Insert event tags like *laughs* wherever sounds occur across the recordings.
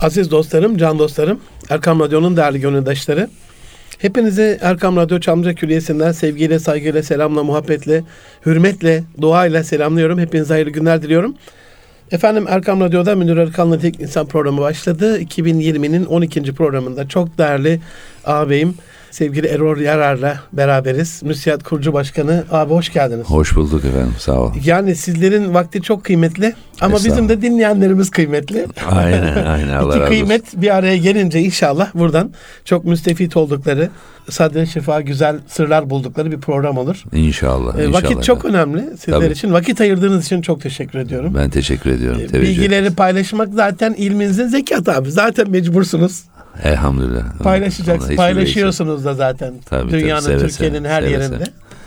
Aziz dostlarım, can dostlarım, Erkam Radyo'nun değerli gönüldaşları. Hepinizi Erkam Radyo Çamlıca Külliyesi'nden sevgiyle, saygıyla, selamla, muhabbetle, hürmetle, duayla selamlıyorum. Hepinize hayırlı günler diliyorum. Efendim Erkam Radyo'da Münir Erkan'la Tek İnsan programı başladı. 2020'nin 12. programında çok değerli ağabeyim, sevgili Erol Yarar'la beraberiz. Müsiyat Kurucu Başkanı. Abi hoş geldiniz. Hoş bulduk efendim sağ olun. Yani sizlerin vakti çok kıymetli ama bizim de dinleyenlerimiz kıymetli. Aynen aynen *laughs* Allah İki kıymet olsun. bir araya gelince inşallah buradan çok müstefit oldukları, sadre şifa güzel sırlar buldukları bir program olur. İnşallah. Ee, inşallah. vakit çok önemli sizler Tabii. için. Vakit ayırdığınız için çok teşekkür ediyorum. Ben teşekkür ediyorum. Ee, Bilgileri paylaşmak zaten ilminizin zekatı abi. Zaten mecbursunuz. Elhamdülillah. Paylaşacaksınız. Hiçbir Paylaşıyorsunuz da zaten. Tabii, tabii. Dünyanın, Seve Türkiye'nin seve, her seve yerinde.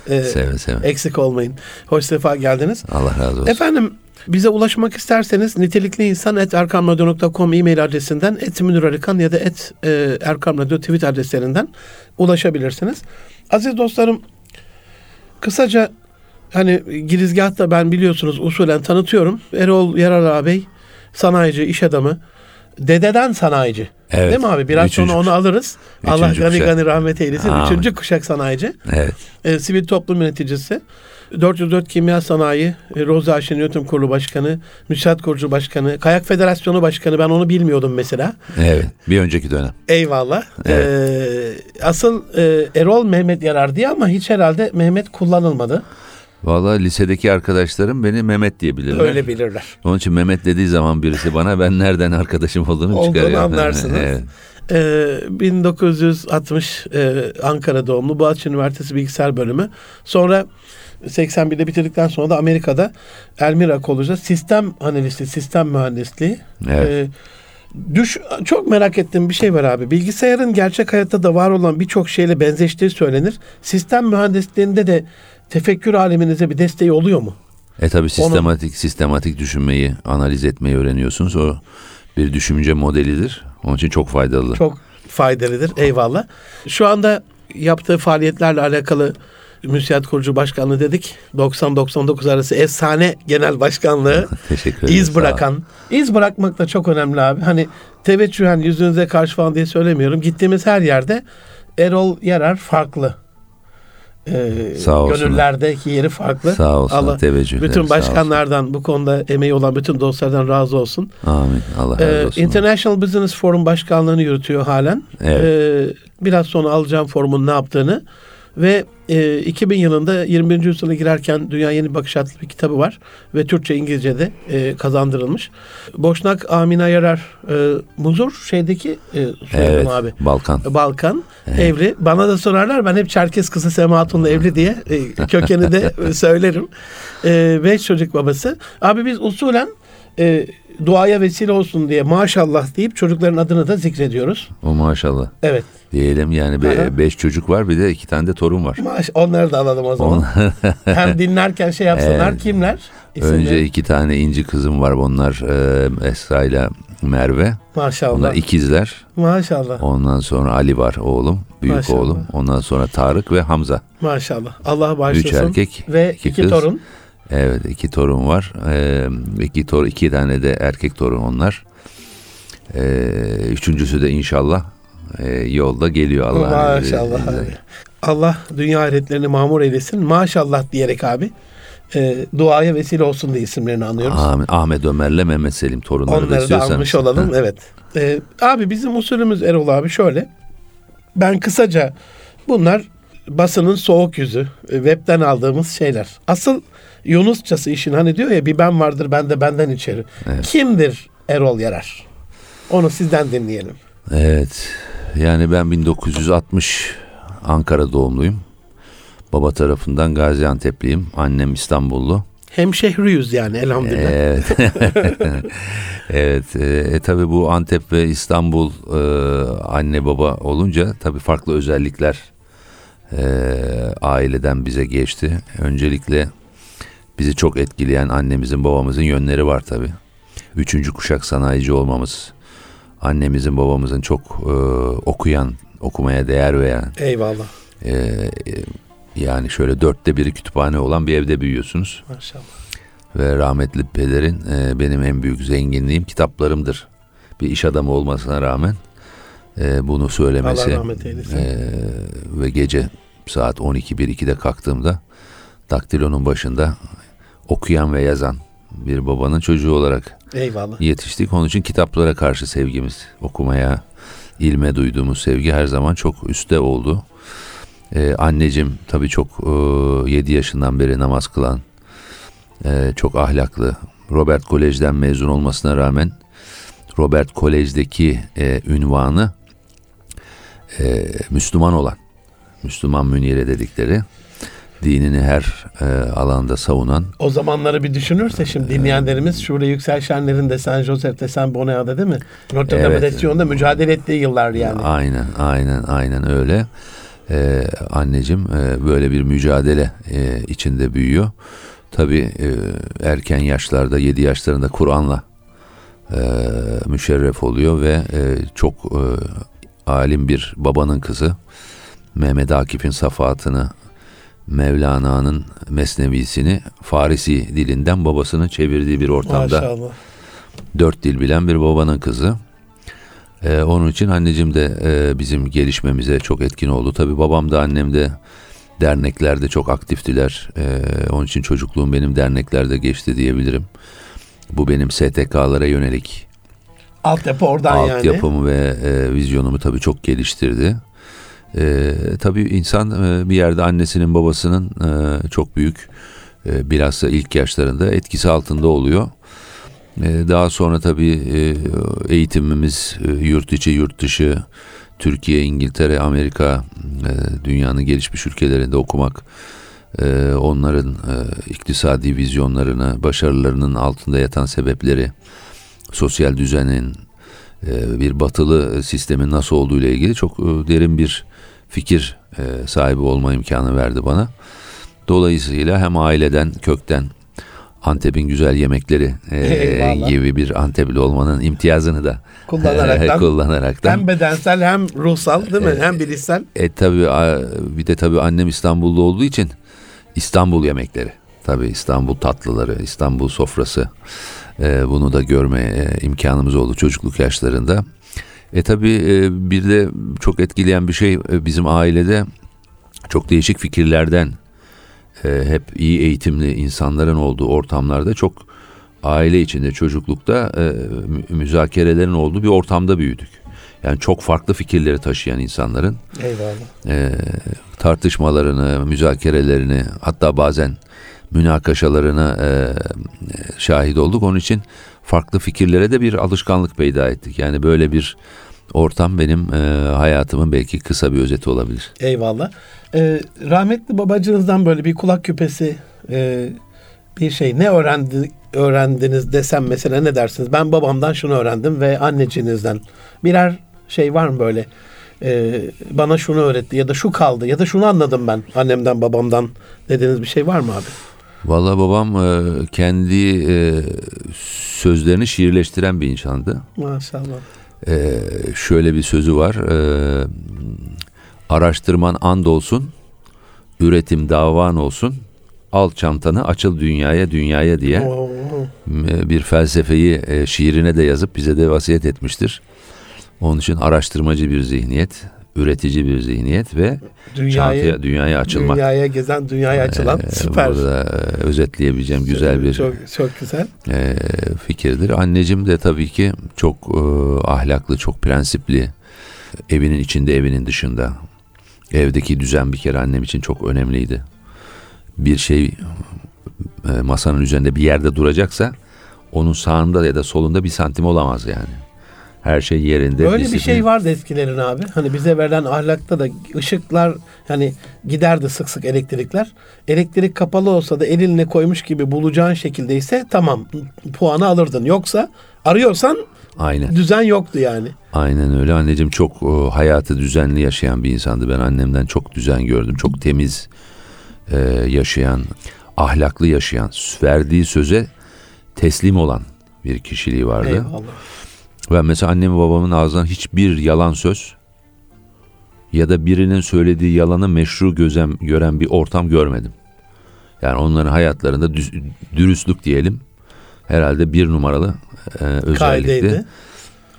Ee, eksik. Seve seve. eksik olmayın. Hoş sefa geldiniz. Allah razı olsun. Efendim bize ulaşmak isterseniz nitelikli insan et erkamradyo.com e-mail adresinden et Münir Arıkan ya da et e, Erkam Radyo tweet adreslerinden ulaşabilirsiniz. Aziz dostlarım kısaca hani girizgahta ben biliyorsunuz usulen tanıtıyorum. Erol Yarar ağabey sanayici, iş adamı. Dededen sanayici. Evet. Değil mi abi? Biraz Üçüncü sonra onu kuşak. alırız. Üçüncü Allah gani kuşak. gani rahmet eylesin. Amin. Üçüncü kuşak sanayici Evet. e, sivil toplum yöneticisi, 404 Kimya Sanayi, e, Roza Ayşen Yönetim Kurulu Başkanı, Müsaat Kurucu Başkanı, Kayak Federasyonu Başkanı ben onu bilmiyordum mesela. Evet. Bir önceki dönem. Eyvallah. Evet. E, asıl e, Erol Mehmet Yarar diye ama hiç herhalde Mehmet kullanılmadı. Vallahi lisedeki arkadaşlarım beni Mehmet diye bilirler. Öyle bilirler. Onun için Mehmet dediği zaman birisi bana ben nereden arkadaşım olduğunu Olduğunu çıkarıyorum. anlarsınız. evet. E, 1960 e, Ankara doğumlu Boğaziçi Üniversitesi Bilgisayar Bölümü. Sonra 81'de bitirdikten sonra da Amerika'da Elmira College'da sistem analisti, sistem mühendisliği. Evet. E, düş çok merak ettiğim bir şey var abi. Bilgisayarın gerçek hayatta da var olan birçok şeyle benzeştiği söylenir. Sistem mühendisliğinde de tefekkür aleminize bir desteği oluyor mu? E tabi sistematik sistematik düşünmeyi, analiz etmeyi öğreniyorsunuz. O bir düşünce modelidir. Onun için çok faydalı. Çok faydalıdır. Eyvallah. Şu anda yaptığı faaliyetlerle alakalı Müsiyat Kurucu Başkanlığı dedik. 90-99 arası efsane genel başkanlığı. *laughs* Teşekkür ederim. iz bırakan. iz bırakmak da çok önemli abi. Hani teveccühen yüzünüze karşı falan diye söylemiyorum. Gittiğimiz her yerde Erol Yarar farklı. Ee, Sağ. Gönüllerdeki yeri farklı. Sağ olsun. Allah teveccüh ederim, bütün başkanlardan bu konuda emeği olan bütün dostlardan razı olsun. Amin. Allah razı Ee, olsun. International Business Forum başkanlığını yürütüyor halen. Evet. Ee, biraz sonra alacağım forumun ne yaptığını. Ve e, 2000 yılında 21. yüzyıla girerken Dünya Yeni Bakış adlı bir kitabı var. Ve Türkçe İngilizce'de e, kazandırılmış. Boşnak Amina Yarar e, Muzur şeydeki e, evet. abi. Balkan. Balkan, evli. Bana da sorarlar ben hep Çerkes kızı Sema Hatun'la evli diye e, kökeni de *laughs* söylerim. E, beş çocuk babası. Abi biz usulen e, duaya vesile olsun diye maşallah deyip çocukların adını da zikrediyoruz. O maşallah. Evet. Diyelim yani be- Aha. beş çocuk var bir de iki tane de torun var. Maş onları da alalım o zaman. On- *laughs* Hem dinlerken şey yapsınlar. Evet. Kimler? İsimleri. Önce iki tane inci kızım var. Onlar e, Esra ile Merve. Maşallah. Onlar ikizler. Maşallah. Ondan sonra Ali var oğlum. Büyük Maşallah. oğlum. Ondan sonra Tarık ve Hamza. Maşallah. Allah bağışlasın. Üç erkek, Ve iki iki, kız. torun. Evet iki torun var. E, iki, tor iki tane de erkek torun onlar. E, üçüncüsü de inşallah e, yolda geliyor Allah. Maşallah abi. Allah dünya hayretlerini mamur eylesin. Maşallah diyerek abi e, duaya vesile olsun diye isimlerini anıyoruz. Amin. Ahmet Ömer'le Mehmet Selim torunları da Onları da istiyorsanız. almış olalım. Evet. E, abi bizim usulümüz Erol abi şöyle. Ben kısaca bunlar basının soğuk yüzü. e, Webten aldığımız şeyler. Asıl Yunusçası işin hani diyor ya bir ben vardır ben de benden içeri. Evet. Kimdir Erol Yarar? Onu sizden dinleyelim. Evet. Yani ben 1960 Ankara doğumluyum. Baba tarafından Gaziantep'liyim. Annem İstanbullu. Hem şehriyiz yani elhamdülillah. Evet. *laughs* evet. E, e, tabii bu Antep ve İstanbul e, anne baba olunca tabii farklı özellikler e, aileden bize geçti. Öncelikle bizi çok etkileyen annemizin babamızın yönleri var tabii. Üçüncü kuşak sanayici olmamız, annemizin babamızın çok e, okuyan, okumaya değer veren, Eyvallah. e, e, yani şöyle dörtte biri kütüphane olan bir evde büyüyorsunuz. Maşallah. Ve rahmetli pederin e, benim en büyük zenginliğim kitaplarımdır. bir iş adamı olmasına rağmen e, bunu söylemesi Allah rahmet eylesin. e, ve gece saat 12-1-2'de kalktığımda daktilonun başında okuyan ve yazan bir babanın çocuğu olarak Eyvallah. yetiştik. Onun için kitaplara karşı sevgimiz, okumaya, ilme duyduğumuz sevgi her zaman çok üstte oldu. Ee, anneciğim tabii çok e, 7 yaşından beri namaz kılan, e, çok ahlaklı. Robert Kolej'den mezun olmasına rağmen Robert Kolej'deki e, ünvanı e, Müslüman olan, Müslüman münire dedikleri, dinini her e, alanda savunan O zamanları bir düşünürse şimdi dinleyenlerimiz şurada Yüksel Şenler'in de San Josef de San Bonea'da değil mi? Notre Dame Evet. de mücadele ettiği yıllar yani. Aynen, aynen, aynen öyle. Ee, anneciğim e, böyle bir mücadele e, içinde büyüyor. Tabii e, erken yaşlarda, 7 yaşlarında Kur'an'la e, müşerref oluyor ve e, çok e, alim bir babanın kızı. Mehmet Akif'in safahatını, Mevlana'nın mesnevisini Farisi dilinden babasının çevirdiği bir ortamda Maşallah. dört dil bilen bir babanın kızı. Ee, onun için anneciğim de e, bizim gelişmemize çok etkin oldu. Tabii babam da annem de derneklerde çok aktiftiler. Ee, onun için çocukluğum benim derneklerde geçti diyebilirim. Bu benim STK'lara yönelik Altyapı oradan yani. altyapımı ve e, vizyonumu tabii çok geliştirdi. E, tabii insan e, bir yerde annesinin babasının e, çok büyük e, bilhassa ilk yaşlarında etkisi altında oluyor. E, daha sonra tabii e, eğitimimiz e, yurt içi yurt dışı Türkiye, İngiltere, Amerika e, dünyanın gelişmiş ülkelerinde okumak e, onların e, iktisadi vizyonlarını, başarılarının altında yatan sebepleri, sosyal düzenin, e, bir batılı sistemin nasıl olduğu ile ilgili çok e, derin bir fikir e, sahibi olma imkanı verdi bana. Dolayısıyla hem aileden, kökten Antep'in güzel yemekleri e, gibi bir Antepli olmanın imtiyazını da Kullanaraktan. *laughs* kullanaraktan. Hem bedensel hem ruhsal değil mi? Hem bilişsel. E tabi bir de tabi annem İstanbul'da olduğu için İstanbul yemekleri. Tabi İstanbul tatlıları, İstanbul sofrası. E, bunu da görme e, imkanımız oldu çocukluk yaşlarında. E tabi e, bir de çok etkileyen bir şey e, bizim ailede çok değişik fikirlerden e, hep iyi eğitimli insanların olduğu ortamlarda çok aile içinde çocuklukta e, mü- müzakerelerin olduğu bir ortamda büyüdük. Yani çok farklı fikirleri taşıyan insanların Eyvallah. e, tartışmalarını, müzakerelerini hatta bazen münakaşalarına e, şahit olduk. Onun için farklı fikirlere de bir alışkanlık peyda ettik. Yani böyle bir ortam benim e, hayatımın belki kısa bir özeti olabilir. Eyvallah. Ee, rahmetli babacığınızdan böyle bir kulak küpesi e, bir şey ne öğrendi, öğrendiniz desem mesela ne dersiniz? Ben babamdan şunu öğrendim ve anneciğinizden. Birer şey var mı böyle? Ee, bana şunu öğretti ya da şu kaldı ya da şunu anladım ben annemden babamdan dediğiniz bir şey var mı abi? Vallahi babam e, kendi e, sözlerini şiirleştiren bir insandı. Maşallah. E, şöyle bir sözü var. Araştırman and olsun, üretim davan olsun. Al çantanı açıl dünyaya dünyaya diye Oo, bir felsefeyi şiirine de yazıp bize de vasiyet etmiştir. Onun için araştırmacı bir zihniyet, üretici bir zihniyet ve dünyayı, çantaya, dünyaya açılmak. dünyaya gezen, dünyaya açılan Ee, süper. Burada özetleyebileceğim güzel bir Çok, çok güzel. e, fikirdir. Anneciğim de tabii ki çok e, ahlaklı, çok prensipli. Evinin içinde, evinin dışında. Evdeki düzen bir kere annem için çok önemliydi. Bir şey e, masanın üzerinde bir yerde duracaksa onun sağında ya da solunda bir santim olamaz yani. Her şey yerinde. Böyle bir disiplin- şey vardı eskilerin abi. Hani bize verilen ahlakta da ışıklar hani giderdi sık sık elektrikler. Elektrik kapalı olsa da elinle koymuş gibi bulacağın şekildeyse tamam puanı alırdın. Yoksa arıyorsan Aynen. düzen yoktu yani. Aynen öyle. Anneciğim çok e, hayatı düzenli yaşayan bir insandı. Ben annemden çok düzen gördüm. Çok temiz e, yaşayan, ahlaklı yaşayan, verdiği söze teslim olan bir kişiliği vardı. Eyvallah. Ben mesela annem ve babamın ağzından hiçbir yalan söz ya da birinin söylediği yalanı meşru gözem gören bir ortam görmedim. Yani onların hayatlarında düz- dürüstlük diyelim herhalde bir numaralı e, özellikti. Kaideydi.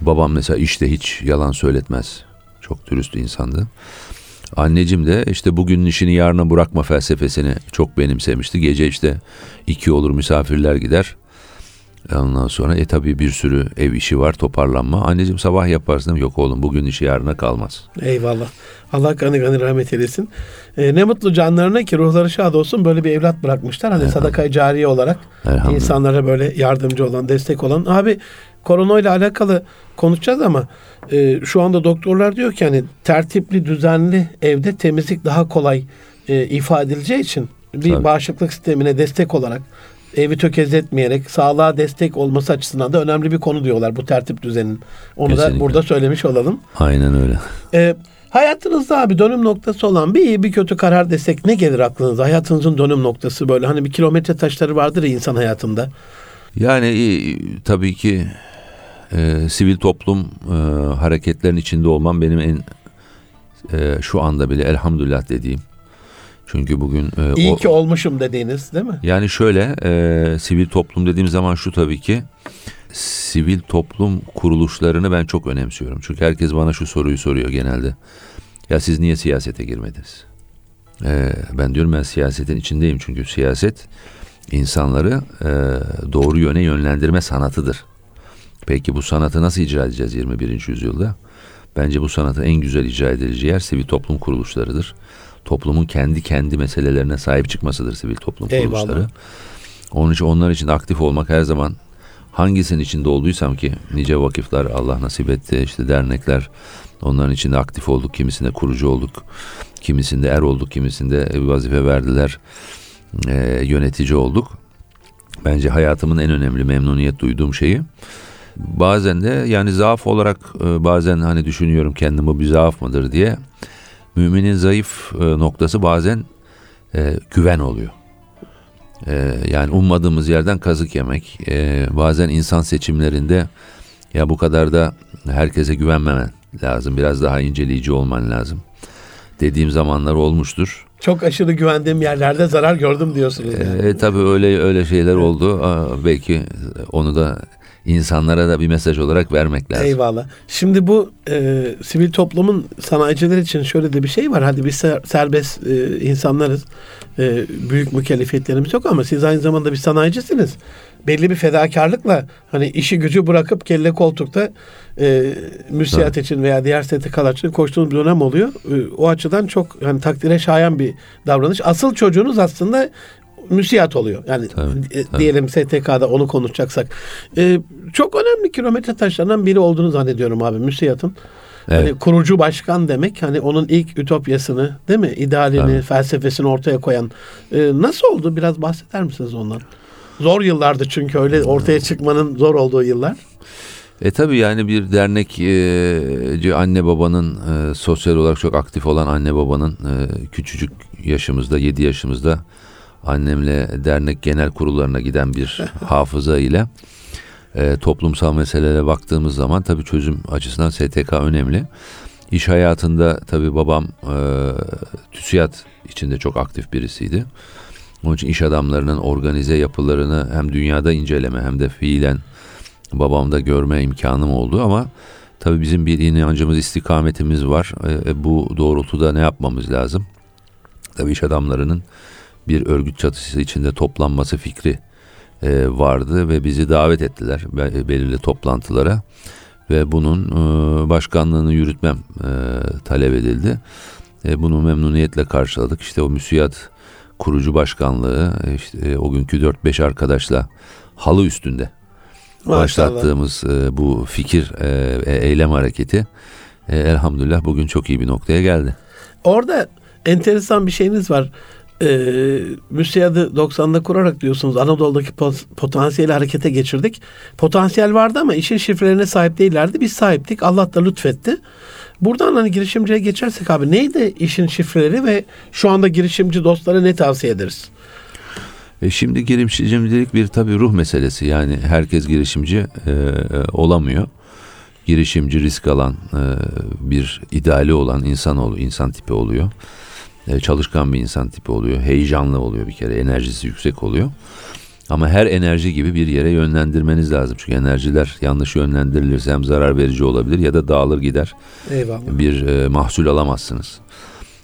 Babam mesela işte hiç yalan söyletmez. Çok dürüst insandı. Anneciğim de işte bugünün işini yarına bırakma felsefesini çok benimsemişti. Gece işte iki olur misafirler gider. Ondan sonra e tabii bir sürü ev işi var toparlanma. Anneciğim sabah yaparsın. Yok oğlum bugün işi yarına kalmaz. Eyvallah. Allah gani gani rahmet eylesin. Ee, ne mutlu canlarına ki ruhları şad olsun böyle bir evlat bırakmışlar. Hani sadaka cariye olarak insanlara böyle yardımcı olan, destek olan. Abi korona ile alakalı konuşacağız ama e, şu anda doktorlar diyor ki hani tertipli, düzenli evde temizlik daha kolay e, ifade edileceği için bir Tabii. bağışıklık sistemine destek olarak evi tökezletmeyerek sağlığa destek olması açısından da önemli bir konu diyorlar bu tertip düzenin. Onu da Kesinlikle. burada söylemiş olalım. Aynen öyle. Ee, hayatınızda abi dönüm noktası olan bir iyi bir kötü karar desek ne gelir aklınıza? Hayatınızın dönüm noktası böyle hani bir kilometre taşları vardır ya insan hayatında. Yani e, tabii ki e, sivil toplum e, hareketlerin içinde olmam benim en e, şu anda bile elhamdülillah dediğim. Çünkü bugün e, İyi o- ki olmuşum dediğiniz değil mi? yani şöyle e, sivil toplum dediğim zaman şu tabii ki sivil toplum kuruluşlarını ben çok önemsiyorum. Çünkü herkes bana şu soruyu soruyor genelde. Ya siz niye siyasete girmediniz? E, ben diyorum ben siyasetin içindeyim çünkü siyaset insanları e, doğru yöne yönlendirme sanatıdır. Peki bu sanatı nasıl icra edeceğiz 21. yüzyılda? Bence bu sanatı en güzel icra edileceği yer sivil toplum kuruluşlarıdır. Toplumun kendi kendi meselelerine sahip çıkmasıdır sivil toplum Eyvallah. kuruluşları. Onun için onlar için aktif olmak her zaman hangisinin içinde olduysam ki nice vakıflar Allah nasip etti işte dernekler onların içinde aktif olduk kimisinde kurucu olduk kimisinde er olduk kimisinde bir vazife verdiler e, yönetici olduk. Bence hayatımın en önemli memnuniyet duyduğum şeyi. Bazen de yani zaaf olarak e, bazen hani düşünüyorum kendimi bir zaaf mıdır diye. Müminin zayıf e, noktası bazen e, güven oluyor. E, yani ummadığımız yerden kazık yemek. E, bazen insan seçimlerinde ya bu kadar da herkese güvenmemen lazım. Biraz daha inceleyici olman lazım. Dediğim zamanlar olmuştur. Çok aşırı güvendiğim yerlerde zarar gördüm diyorsunuz. yani. E, tabii öyle öyle şeyler oldu. Aa, belki onu da insanlara da bir mesaj olarak vermek lazım. Eyvallah. Şimdi bu e, sivil toplumun sanayiciler için şöyle de bir şey var. Hadi biz ser- serbest e, insanlarız. E, büyük mükellefiyetlerimiz yok ama siz aynı zamanda bir sanayicisiniz. Belli bir fedakarlıkla hani işi gücü bırakıp kelle koltukta e, müsiyat için veya diğer STK'lar için koştuğunuz bir dönem oluyor. E, o açıdan çok hani takdire şayan bir davranış. Asıl çocuğunuz aslında müsiyat oluyor. Yani Tabii, e, tabii. diyelim STK'da onu konuşacaksak. E, çok önemli kilometre taşlarından biri olduğunu zannediyorum abi müsiyatın. Evet. Hani kurucu başkan demek hani onun ilk ütopyasını değil mi? idealini, Tabii. felsefesini ortaya koyan. E, nasıl oldu? Biraz bahseder misiniz ondan? Zor yıllardı çünkü öyle ortaya çıkmanın zor olduğu yıllar. E tabii yani bir dernek anne babanın e, sosyal olarak çok aktif olan anne babanın e, küçücük yaşımızda 7 yaşımızda annemle dernek genel kurullarına giden bir *laughs* hafıza ile e, toplumsal meselelere baktığımız zaman tabii çözüm açısından STK önemli. İş hayatında tabii babam e, TÜSİAD içinde çok aktif birisiydi. Onun için iş adamlarının organize yapılarını hem dünyada inceleme hem de fiilen babamda görme imkanım oldu ama tabii bizim bir inancımız, istikametimiz var. E, bu doğrultuda ne yapmamız lazım? Tabii iş adamlarının bir örgüt çatısı içinde toplanması fikri e, vardı ve bizi davet ettiler be- belirli toplantılara ve bunun e, başkanlığını yürütmem e, talep edildi. E, bunu memnuniyetle karşıladık. İşte o müsiyat kurucu başkanlığı e, işte e, o günkü 4-5 arkadaşla halı üstünde Maşallah. başlattığımız e, bu fikir e, e, eylem hareketi e, elhamdülillah bugün çok iyi bir noktaya geldi. Orada enteresan bir şeyiniz var. Ee, müsiyatı 90'da kurarak diyorsunuz Anadolu'daki potansiyeli harekete geçirdik. Potansiyel vardı ama işin şifrelerine sahip değillerdi. Biz sahiptik. Allah da lütfetti. Buradan hani girişimciye geçersek abi neydi işin şifreleri ve şu anda girişimci dostlara ne tavsiye ederiz? E şimdi girişimcilik bir tabii ruh meselesi yani herkes girişimci e, e, olamıyor. Girişimci risk alan e, bir ideali olan insan oluyor, insan tipi oluyor. E, çalışkan bir insan tipi oluyor, heyecanlı oluyor bir kere, enerjisi yüksek oluyor. Ama her enerji gibi bir yere yönlendirmeniz lazım. Çünkü enerjiler yanlış yönlendirilirse hem zarar verici olabilir ya da dağılır gider. Eyvallah. Bir e, mahsul alamazsınız.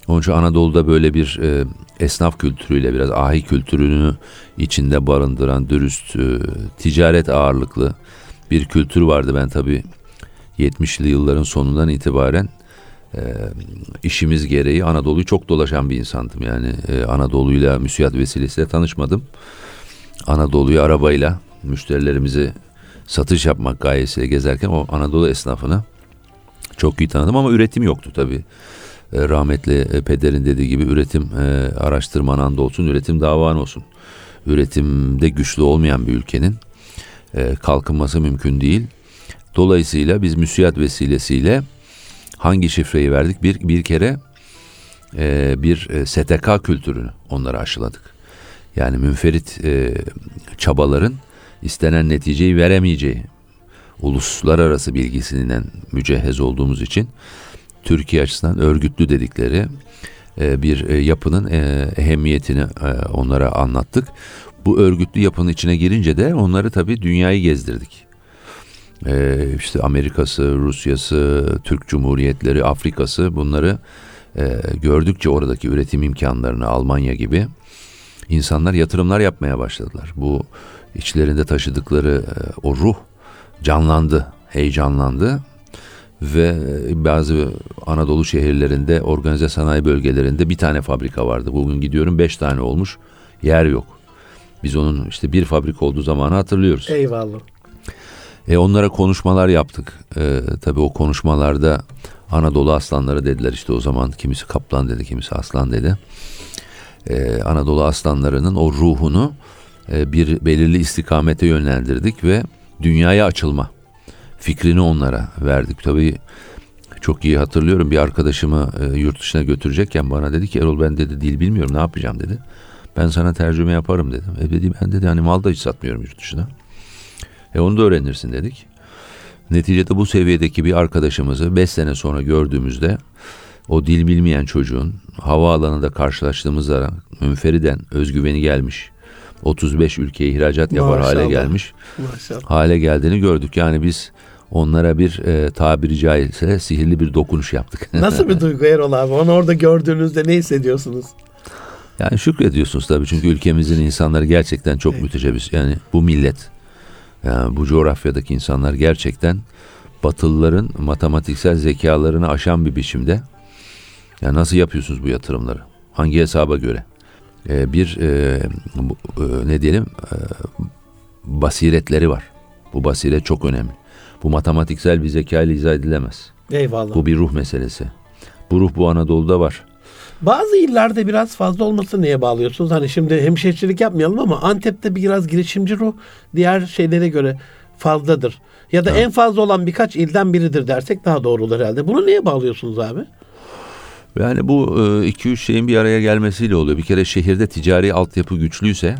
Onun için Anadolu'da böyle bir e, esnaf kültürüyle biraz ahi kültürünü içinde barındıran dürüst, e, ticaret ağırlıklı bir kültür vardı. Ben tabii 70'li yılların sonundan itibaren e, işimiz gereği Anadolu'yu çok dolaşan bir insandım. Yani e, Anadolu'yla müsiyat vesilesiyle tanışmadım. Anadolu'yu arabayla müşterilerimizi satış yapmak gayesiyle gezerken o Anadolu esnafını çok iyi tanıdım ama üretim yoktu tabii. E, rahmetli e, pederin dediği gibi üretim e, araştırman anda olsun, üretim davan olsun. Üretimde güçlü olmayan bir ülkenin e, kalkınması mümkün değil. Dolayısıyla biz müsiyat vesilesiyle hangi şifreyi verdik? Bir, bir kere e, bir e, STK kültürünü onlara aşıladık. Yani münferit e, çabaların istenen neticeyi veremeyeceği uluslararası bilgisinden mücehhez olduğumuz için Türkiye açısından örgütlü dedikleri e, bir e, yapının e, ehemmiyetini e, onlara anlattık. Bu örgütlü yapının içine girince de onları tabii dünyayı gezdirdik. E, işte Amerika'sı, Rusya'sı, Türk Cumhuriyetleri, Afrika'sı bunları e, gördükçe oradaki üretim imkanlarını Almanya gibi insanlar yatırımlar yapmaya başladılar. Bu içlerinde taşıdıkları e, o ruh canlandı, heyecanlandı ve bazı Anadolu şehirlerinde organize sanayi bölgelerinde bir tane fabrika vardı. Bugün gidiyorum beş tane olmuş yer yok. Biz onun işte bir fabrika olduğu zamanı hatırlıyoruz. Eyvallah. E onlara konuşmalar yaptık. E, tabii o konuşmalarda Anadolu aslanları dediler işte o zaman kimisi kaplan dedi kimisi aslan dedi. E, Anadolu aslanlarının o ruhunu e, bir belirli istikamete yönlendirdik ve dünyaya açılma fikrini onlara verdik. Tabii çok iyi hatırlıyorum bir arkadaşımı e, yurt dışına götürecekken bana dedi ki Erol ben dedi dil bilmiyorum ne yapacağım dedi. Ben sana tercüme yaparım dedim. E dedim ben dedi hani mal da hiç satmıyorum yurt dışına. E onu da öğrenirsin dedik. Neticede bu seviyedeki bir arkadaşımızı 5 sene sonra gördüğümüzde o dil bilmeyen çocuğun havaalanında karşılaştığımızda münferiden özgüveni gelmiş. 35 ülkeye ihracat yapar Maşallah. hale gelmiş. Maşallah. Hale geldiğini gördük. Yani biz onlara bir e, tabiri caizse sihirli bir dokunuş yaptık. *laughs* Nasıl bir duygu Erol abi? Onu orada gördüğünüzde ne hissediyorsunuz? Yani şükrediyorsunuz tabii çünkü ülkemizin insanları gerçekten çok Evet. müteşebbis. Yani bu millet, yani bu coğrafyadaki insanlar gerçekten Batılıların matematiksel zekalarını aşan bir biçimde. Ya nasıl yapıyorsunuz bu yatırımları? Hangi hesaba göre? Ee, bir e, bu- e, ne diyelim e, basiretleri var. Bu basiret çok önemli. Bu matematiksel bir zeka ile izah edilemez. Eyvallah. Bu bir ruh meselesi. Bu ruh bu Anadolu'da var. Bazı illerde biraz fazla olması neye bağlıyorsunuz? Hani şimdi hemşehrilik yapmayalım ama Antep'te biraz girişimci ruh diğer şeylere göre fazladır. Ya da Tamam. en fazla olan birkaç ilden biridir dersek daha doğru olur herhalde. Bunu neye bağlıyorsunuz abi? Yani bu e, iki üç şeyin bir araya gelmesiyle oluyor. Bir kere şehirde ticari altyapı güçlüyse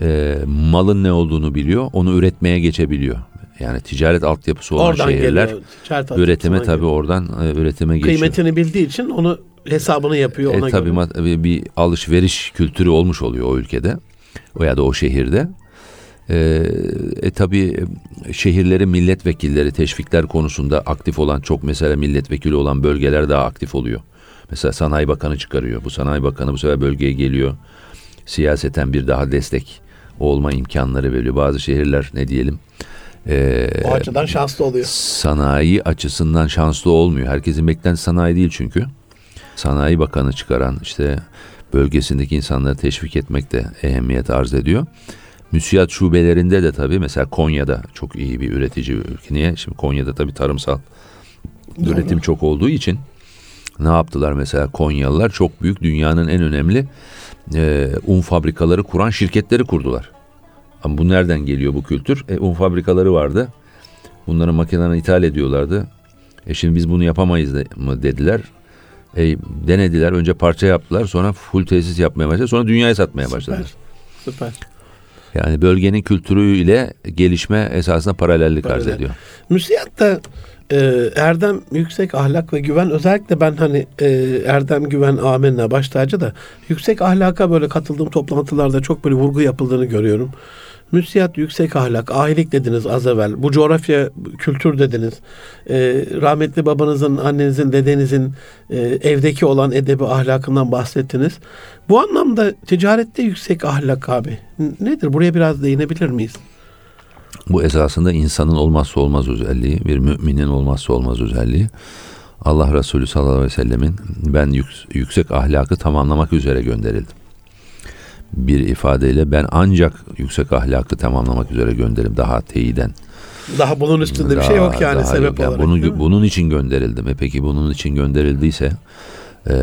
e, malın ne olduğunu biliyor, onu üretmeye geçebiliyor. Yani ticaret altyapısı olan Oradan şehirler geliyor. ticaret üretime tabii geliyor. oradan e, üretime geçiyor. Kıymetini bildiği için onu hesabını yapıyor ona E, tabii göre. mat- bir- alışveriş kültürü olmuş oluyor o ülkede o ya da o şehirde. E, e tabii şehirlerin milletvekilleri teşvikler konusunda aktif olan çok mesela milletvekili olan bölgeler daha aktif oluyor. Mesela Sanayi Bakanı çıkarıyor. Bu Sanayi Bakanı bu sefer bölgeye geliyor. Siyaseten bir daha destek olma imkanları veriyor. Bazı şehirler ne diyelim e, O açıdan şanslı oluyor. sanayi açısından şanslı olmuyor. Herkesin beklentisi sanayi değil çünkü. Sanayi Bakanı çıkaran işte bölgesindeki insanları teşvik etmek de ehemmiyet arz ediyor. Müsiyat şubelerinde de tabii mesela Konya'da çok iyi bir üretici ülke. Niye? Şimdi Konya'da tabii tarımsal Doğru. üretim çok olduğu için ne yaptılar mesela Konyalılar çok büyük dünyanın en önemli e, un fabrikaları kuran şirketleri kurdular. Ama bu nereden geliyor bu kültür? E, un fabrikaları vardı. Bunları makineden ithal ediyorlardı. E şimdi biz bunu yapamayız de, mı dediler. E, denediler. Önce parça yaptılar. Sonra full tesis yapmaya başladılar. Sonra dünyaya satmaya başladılar. Süper. Yani bölgenin kültürüyle gelişme esasında paralellik arz Paralel. ediyor. Müsiyat da e, erdem, yüksek ahlak ve güven özellikle ben hani e, erdem, güven, amenna baş tacı da yüksek ahlaka böyle katıldığım toplantılarda çok böyle vurgu yapıldığını görüyorum. Müsiyat yüksek ahlak, ahilik dediniz az evvel. Bu coğrafya, kültür dediniz. E, rahmetli babanızın, annenizin, dedenizin e, evdeki olan edebi ahlakından bahsettiniz. Bu anlamda ticarette yüksek ahlak abi. Nedir? Buraya biraz değinebilir miyiz? Bu esasında insanın olmazsa olmaz özelliği, bir müminin olmazsa olmaz özelliği. Allah Resulü sallallahu aleyhi ve sellemin ben yük- yüksek ahlakı tamamlamak üzere gönderildim. Bir ifadeyle ben ancak yüksek ahlakı tamamlamak üzere gönderildim. Daha teyiden. Daha bunun üstünde bir şey Daha- yok yani daha sebep yok. Yani olarak. mi? bunun için gönderildim. E peki bunun için gönderildiyse e,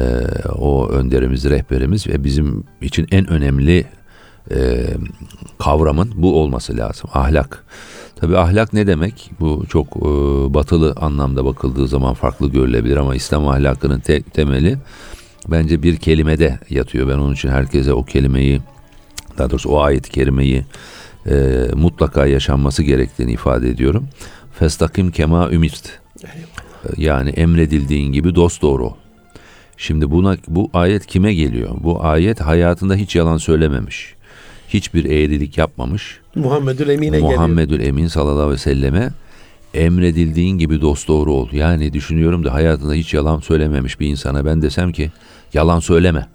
o önderimiz, rehberimiz ve bizim için en önemli e, kavramın bu olması lazım. Ahlak. Tabi ahlak ne demek? Bu çok e, batılı anlamda bakıldığı zaman farklı görülebilir ama İslam ahlakının te- temeli bence bir kelimede yatıyor. Ben onun için herkese o kelimeyi daha doğrusu o ayet-i kerimeyi e, mutlaka yaşanması gerektiğini ifade ediyorum. Festakim kema ümirt. Yani emredildiğin gibi dost doğru ol. Şimdi buna bu ayet kime geliyor? Bu ayet hayatında hiç yalan söylememiş. Hiçbir eğrilik yapmamış. Muhammedül Emine geliyor. Muhammedül Emin sallallahu aleyhi ve selleme emredildiğin gibi dost doğru ol. Yani düşünüyorum da hayatında hiç yalan söylememiş bir insana ben desem ki yalan söyleme.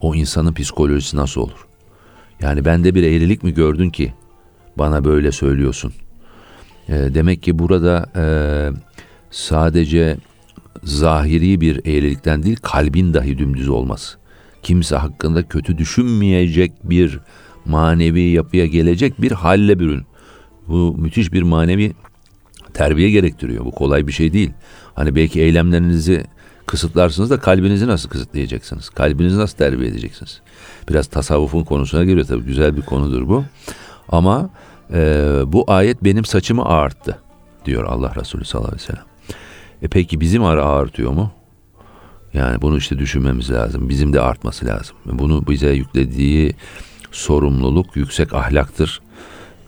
O insanın psikolojisi nasıl olur? Yani bende bir eğrilik mi gördün ki bana böyle söylüyorsun? E, demek ki burada e, sadece zahiri bir eğrilikten değil kalbin dahi dümdüz olması. Kimse hakkında kötü düşünmeyecek bir manevi yapıya gelecek bir halle bürün. Bu müthiş bir manevi terbiye gerektiriyor. Bu kolay bir şey değil. Hani belki eylemlerinizi kısıtlarsınız da kalbinizi nasıl kısıtlayacaksınız? Kalbinizi nasıl terbiye edeceksiniz? Biraz tasavvufun konusuna giriyor tabii. Güzel bir konudur bu. Ama e, bu ayet benim saçımı ağarttı diyor Allah Resulü sallallahu aleyhi ve sellem. E peki bizim ara ağırtıyor mu? Yani bunu işte düşünmemiz lazım. Bizim de artması lazım. Bunu bize yüklediği sorumluluk yüksek ahlaktır.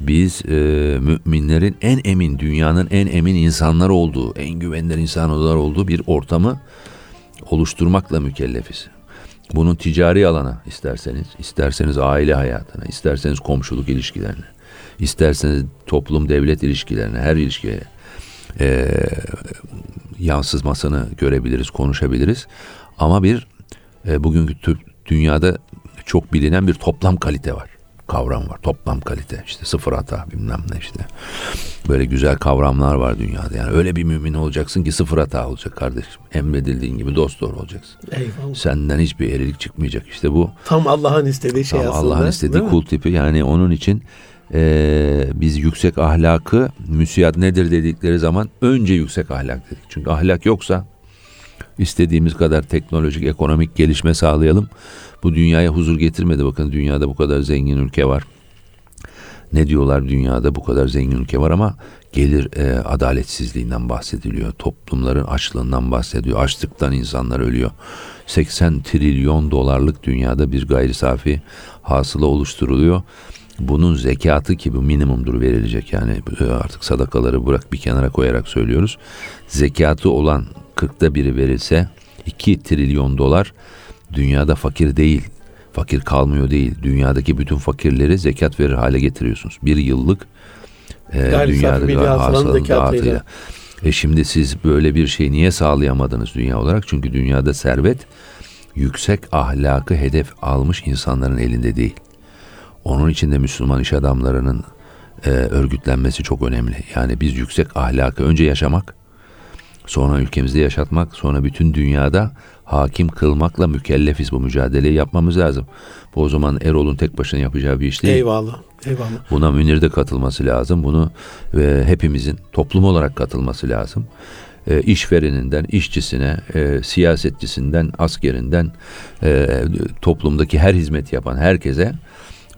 Biz e, müminlerin en emin, dünyanın en emin insanlar olduğu, en güvenilir insanlar olduğu bir ortamı oluşturmakla mükellefiz. Bunun ticari alana isterseniz, isterseniz aile hayatına, isterseniz komşuluk ilişkilerine, isterseniz toplum devlet ilişkilerine, her ilişkiye e, yansızmasını görebiliriz, konuşabiliriz. Ama bir e, bugünkü dünyada çok bilinen bir toplam kalite var. Kavram var. Toplam kalite. İşte sıfır hata bilmem ne işte. Böyle güzel kavramlar var dünyada. Yani öyle bir mümin olacaksın ki sıfır hata olacak kardeşim. Emredildiğin gibi dost doğru olacaksın. Eyvallah. Senden hiçbir erilik çıkmayacak. İşte bu Tam Allah'ın istediği şey Tam aslında. Allah'ın istediği kul tipi. Yani onun için eee, biz yüksek ahlakı müsiyat nedir dedikleri zaman önce yüksek ahlak dedik. Çünkü ahlak yoksa istediğimiz kadar teknolojik, ekonomik gelişme sağlayalım. Bu dünyaya huzur getirmedi. Bakın dünyada bu kadar zengin ülke var. Ne diyorlar dünyada bu kadar zengin ülke var ama gelir e, adaletsizliğinden bahsediliyor. Toplumların açlığından bahsediyor. Açlıktan insanlar ölüyor. 80 trilyon dolarlık dünyada bir gayri safi hasıla oluşturuluyor. Bunun zekatı ki bu minimumdur verilecek yani e, artık sadakaları bırak bir kenara koyarak söylüyoruz. Zekatı olan 40'ta biri verilse 2 trilyon dolar dünyada fakir değil. Fakir kalmıyor değil. Dünyadaki bütün fakirleri zekat verir hale getiriyorsunuz. Bir yıllık e, dünyada hasılanın dağıtıyla. E şimdi siz böyle bir şey niye sağlayamadınız dünya olarak? Çünkü dünyada servet yüksek ahlakı hedef almış insanların elinde değil. Onun için de Müslüman iş adamlarının e, örgütlenmesi çok önemli. Yani biz yüksek ahlakı önce yaşamak, sonra ülkemizde yaşatmak, sonra bütün dünyada hakim kılmakla mükellefiz bu mücadeleyi yapmamız lazım. Bu o zaman Erol'un tek başına yapacağı bir iş değil. Eyvallah. Eyvallah. Buna Münir de katılması lazım. Bunu e, hepimizin toplum olarak katılması lazım. E, işvereninden, işçisine, e, siyasetçisinden, askerinden, e, toplumdaki her hizmet yapan herkese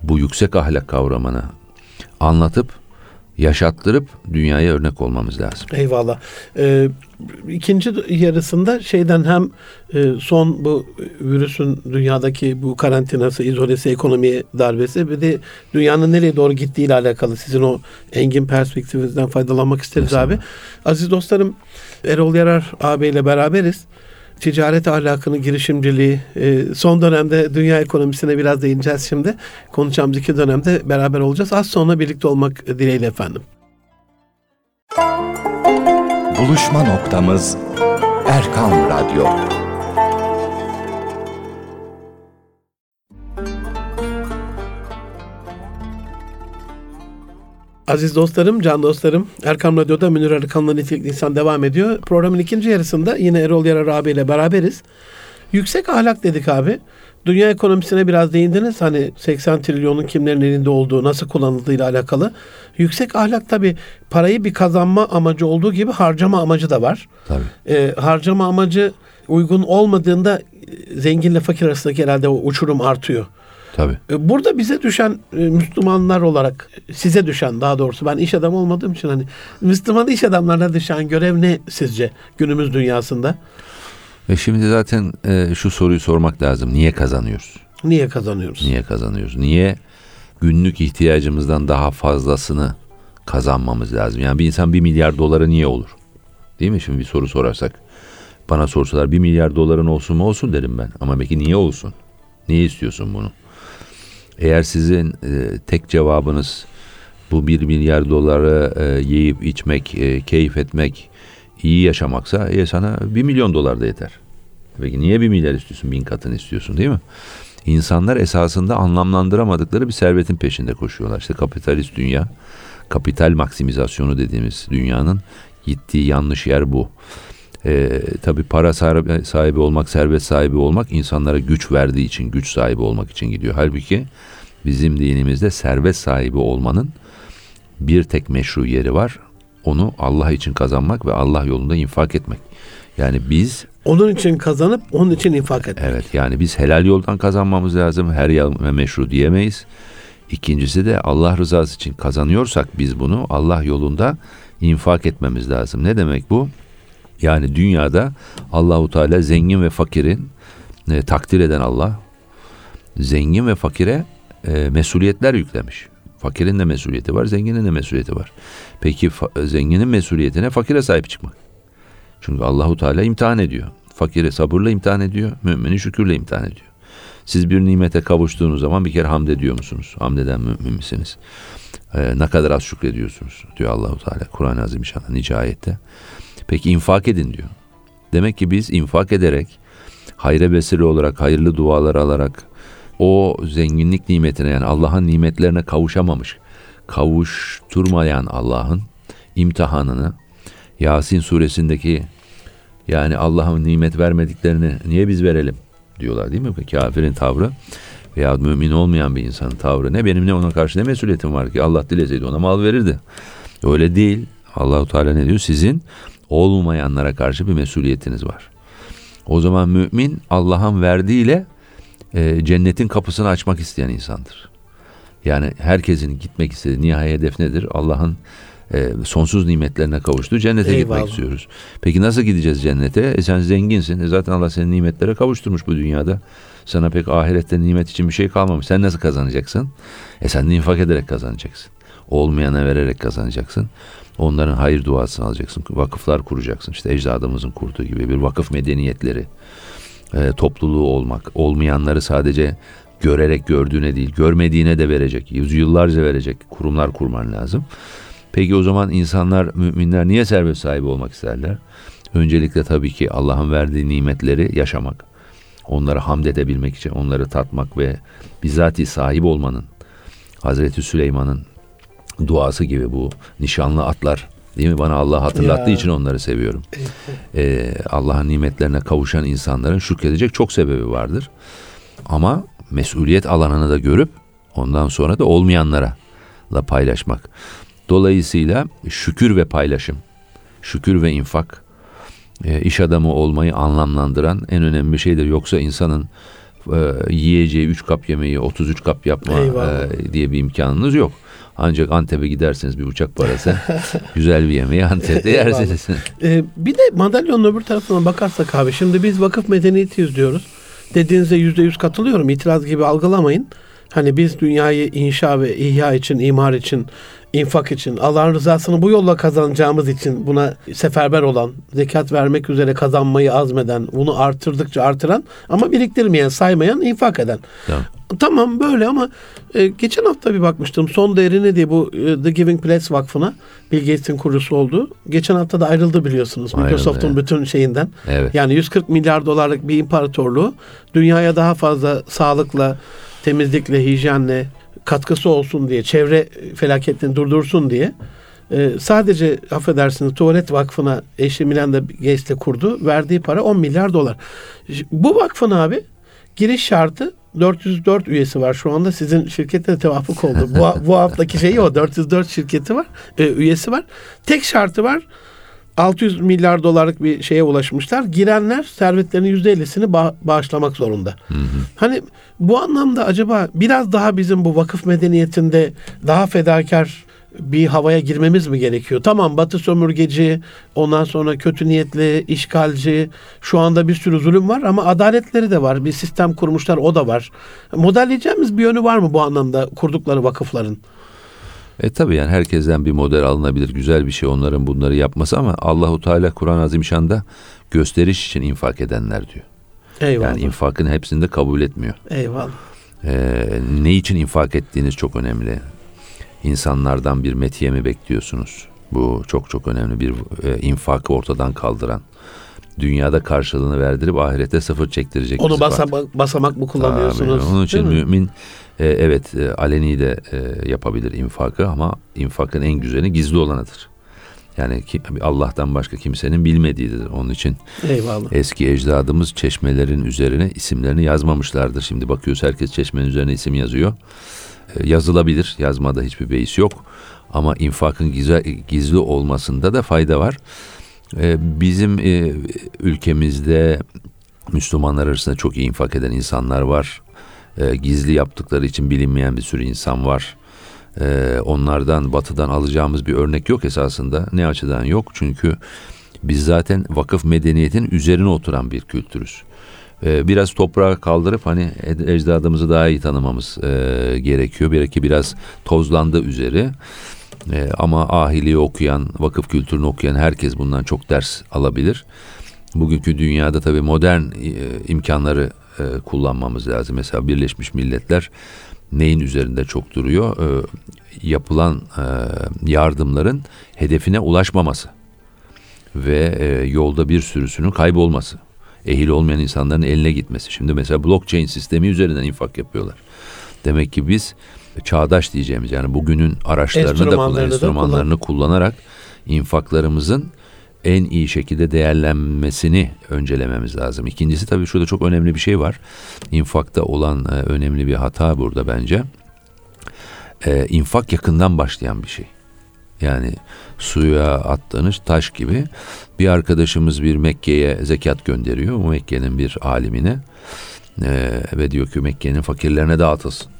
bu yüksek ahlak kavramını anlatıp yaşattırıp dünyaya örnek olmamız lazım. Eyvallah. Ee, ikinci yarısında şeyden hem e, son bu virüsün dünyadaki bu karantinası, izolesi, ekonomiye darbesi bir de dünyanın nereye doğru gittiği ile alakalı sizin o engin perspektifinizden faydalanmak isteriz Mesela. abi. Aziz dostlarım Erol Yarar ağabeyle beraberiz. Ticaret ahlakını, girişimciliği, e, son dönemde dünya ekonomisine biraz değineceğiz şimdi. Konuşacağımız iki dönemde beraber olacağız. Az sonra birlikte olmak dileğiyle efendim. Buluşma noktamız Erkam Radyo. Aziz dostlarım, can dostlarım, Erkam Radyo'da Münir Arıkan'la Nitelikli İnsan devam ediyor. Programın ikinci yarısında yine Erol Yarar abiyle beraberiz. Yüksek ahlak dedik abi. Dünya ekonomisine biraz değindiniz. Hani 80 trilyonun kimlerin elinde olduğu, nasıl kullanıldığıyla alakalı. Yüksek ahlak tabii parayı bir kazanma amacı olduğu gibi harcama amacı da var. Tabii. Ee, harcama amacı uygun olmadığında e, zenginle fakir arasındaki herhalde o uçurum artıyor. Tabii. E, Burada bize düşen e, Müslümanlar olarak size düşen daha doğrusu ben iş adamı olmadığım için hani Müslüman iş adamlarına düşen görev ne sizce günümüz dünyasında? Ve şimdi zaten e, şu soruyu sormak lazım. Niye kazanıyoruz? Niye kazanıyoruz? Niye kazanıyoruz? Niye günlük ihtiyacımızdan daha fazlasını kazanmamız lazım? Yani bir insan bir milyar doları niye olur? Değil mi? Şimdi bir soru sorarsak. Bana sorsalar bir milyar doların olsun mu olsun derim ben. Ama peki niye olsun? Niye istiyorsun bunu? Eğer sizin e, tek cevabınız bu bir milyar doları e, yiyip içmek, e, keyif etmek, iyi yaşamaksa e, sana bir milyon dolar da yeter. Peki niye bir milyar istiyorsun? Bin katını istiyorsun değil mi? İnsanlar esasında anlamlandıramadıkları bir servetin peşinde koşuyorlar. İşte kapitalist dünya, kapital maksimizasyonu dediğimiz dünyanın gittiği yanlış yer bu. Ee, tabii para sahibi, olmak, servet sahibi olmak insanlara güç verdiği için, güç sahibi olmak için gidiyor. Halbuki bizim dinimizde servet sahibi olmanın bir tek meşru yeri var. Onu Allah için kazanmak ve Allah yolunda infak etmek. Yani biz Onun için kazanıp onun için infak etmek. Evet yani biz helal yoldan kazanmamız lazım. Her ve meşru diyemeyiz. İkincisi de Allah rızası için kazanıyorsak biz bunu Allah yolunda infak etmemiz lazım. Ne demek bu? Yani dünyada Allahu Teala zengin ve fakirin e, takdir eden Allah zengin ve fakire e, mesuliyetler yüklemiş. Fakirin de mesuliyeti var, zenginin de mesuliyeti var. Peki fa- zenginin mesuliyetine fakire sahip çıkmak. Çünkü Allahu Teala imtihan ediyor. Fakiri sabırla imtihan ediyor, mümini şükürle imtihan ediyor. Siz bir nimete kavuştuğunuz zaman bir kere hamd ediyor musunuz? Hamd eden mümin misiniz? Ee, ne kadar az şükrediyorsunuz diyor Allahu Teala Kur'an-ı Azimüşşan'da nice ayette. Peki infak edin diyor. Demek ki biz infak ederek hayra vesile olarak hayırlı dualar alarak o zenginlik nimetine yani Allah'ın nimetlerine kavuşamamış, kavuşturmayan Allah'ın imtihanını Yasin suresindeki yani Allah'ın nimet vermediklerini niye biz verelim diyorlar değil mi? Kafirin tavrı veya mümin olmayan bir insanın tavrı ne benim ne ona karşı ne mesuliyetim var ki Allah dileseydi ona mal verirdi. Öyle değil. Allahu Teala ne diyor? Sizin olmayanlara karşı bir mesuliyetiniz var. O zaman mümin Allah'ın verdiğiyle e, cennetin kapısını açmak isteyen insandır. Yani herkesin gitmek istediği nihai hedef nedir? Allah'ın e, sonsuz nimetlerine kavuştuğu cennete Eyvallah. gitmek istiyoruz. Peki nasıl gideceğiz cennete? E sen zenginsin. E zaten Allah seni nimetlere kavuşturmuş bu dünyada. Sana pek ahirette nimet için bir şey kalmamış. Sen nasıl kazanacaksın? E sen de infak ederek kazanacaksın. Olmayana vererek kazanacaksın. Onların hayır duasını alacaksın. Vakıflar kuracaksın. İşte ecdadımızın kurduğu gibi bir vakıf medeniyetleri e, topluluğu olmak. Olmayanları sadece görerek gördüğüne değil, görmediğine de verecek. Yüzyıllarca verecek kurumlar kurman lazım. Peki o zaman insanlar, müminler niye servet sahibi olmak isterler? Öncelikle tabii ki Allah'ın verdiği nimetleri yaşamak. Onlara hamd edebilmek için, onları tatmak ve bizzati sahip olmanın, Hazreti Süleyman'ın duası gibi bu nişanlı atlar değil mi? Bana Allah hatırlattığı Ya. için onları seviyorum. Ee, Allah'ın nimetlerine kavuşan insanların şükredecek çok sebebi vardır. Ama mesuliyet alanını da görüp ondan sonra da olmayanlara la paylaşmak. Dolayısıyla şükür ve paylaşım, şükür ve infak, e, iş adamı olmayı anlamlandıran en önemli şeydir. Yoksa insanın e, yiyeceği 3 kap yemeği 33 kap yapma Eyvallah. e, diye bir imkanınız yok. Ancak Antep'e giderseniz bir uçak parası *laughs* güzel bir yemeği Antep'te yersiniz. Ee, bir de madalyonun öbür tarafına bakarsak abi şimdi biz vakıf medeniyetiyiz diyoruz. Dediğinize yüzde yüz katılıyorum. İtiraz gibi algılamayın. Hani biz dünyayı inşa ve ihya için, imar için, infak için, Allah'ın rızasını bu yolla kazanacağımız için buna seferber olan, zekat vermek üzere kazanmayı azmeden, bunu artırdıkça artıran ama biriktirmeyen, saymayan, infak eden. Tamam. Tamam böyle ama e, geçen hafta bir bakmıştım. Son değeri ne diye bu e, The Giving Place Vakfı'na Bill Gates'in kurucusu oldu. Geçen hafta da ayrıldı biliyorsunuz. Microsoft'un evet. bütün şeyinden. Evet. Yani 140 milyar dolarlık bir imparatorluğu dünyaya daha fazla sağlıkla, temizlikle, hijyenle katkısı olsun diye, çevre felaketini durdursun diye e, sadece affedersiniz tuvalet vakfına eşi Melinda Gates'le kurdu. Verdiği para 10 milyar dolar. Bu vakfın abi giriş şartı 404 üyesi var şu anda. Sizin şirkette de tevafuk oldu. Bu, bu haftaki şeyi o 404 şirketi var, e, üyesi var. Tek şartı var. 600 milyar dolarlık bir şeye ulaşmışlar. Girenler servetlerinin %50'sini ba- bağışlamak zorunda. Hani bu anlamda acaba biraz daha bizim bu vakıf medeniyetinde daha fedakar bir havaya girmemiz mi gerekiyor? Tamam Batı sömürgeci, ondan sonra kötü niyetli, işgalci, şu anda bir sürü zulüm var ama adaletleri de var. Bir sistem kurmuşlar o da var. Modelleyeceğimiz bir yönü var mı bu anlamda kurdukları vakıfların? E tabi yani herkesten bir model alınabilir. Güzel bir şey onların bunları yapması ama Allahu Teala Kur'an-ı Azimşan'da gösteriş için infak edenler diyor. Eyvallah. Yani infakın hepsini de kabul etmiyor. Eyvallah. Ee, ne için infak ettiğiniz çok önemli. İnsanlardan bir metiye mi bekliyorsunuz? Bu çok çok önemli bir e, infakı ortadan kaldıran. Dünyada karşılığını verdirip ahirete sıfır çektirecek. Onu basamak, basamak mı kullanıyorsunuz? Tabii. Onun için mümin e, evet e, aleni de e, yapabilir infakı ama infakın en güzeli gizli olanıdır. Yani ki, Allah'tan başka kimsenin bilmediğidir. Onun için Eyvallah. eski ecdadımız çeşmelerin üzerine isimlerini yazmamışlardır. Şimdi bakıyoruz herkes çeşmenin üzerine isim yazıyor. E, yazılabilir. Yazmada hiçbir beis yok. Ama infakın gizli, gizli olmasında da fayda var. E, bizim e, ülkemizde Müslümanlar arasında çok iyi infak eden insanlar var. E, gizli yaptıkları için bilinmeyen bir sürü insan var. E, onlardan batıdan alacağımız bir örnek yok esasında. Ne açıdan yok? Çünkü biz zaten vakıf medeniyetin üzerine oturan bir kültürüz. E, biraz toprağa kaldırıp hani ecdadımızı daha iyi tanımamız e, gerekiyor. Belki biraz tozlandı üzeri. Ama ahiliği okuyan, vakıf kültürünü okuyan herkes bundan çok ders alabilir. Bugünkü dünyada tabii modern e, imkanları e, kullanmamız lazım. Mesela Birleşmiş Milletler neyin üzerinde çok duruyor? E, yapılan e, yardımların hedefine ulaşmaması ve e, yolda bir sürüsünün kaybolması. Ehil olmayan insanların eline gitmesi. Şimdi mesela blockchain sistemi üzerinden infak yapıyorlar. Demek ki biz çağdaş diyeceğimiz yani bugünün araçlarını da kullan, Enstrümanlarını da enstrümanlarını kullanarak infaklarımızın en iyi şekilde değerlenmesini öncelememiz lazım. İkincisi tabii şurada çok önemli bir şey var. İnfakta olan e, önemli bir hata burada bence. E, yakından başlayan bir şey. Yani suya attığınız taş gibi bir arkadaşımız bir Mekke'ye zekat gönderiyor. O Mekke'nin bir alimine e, ve diyor ki Mekke'nin fakirlerine dağıtılsın.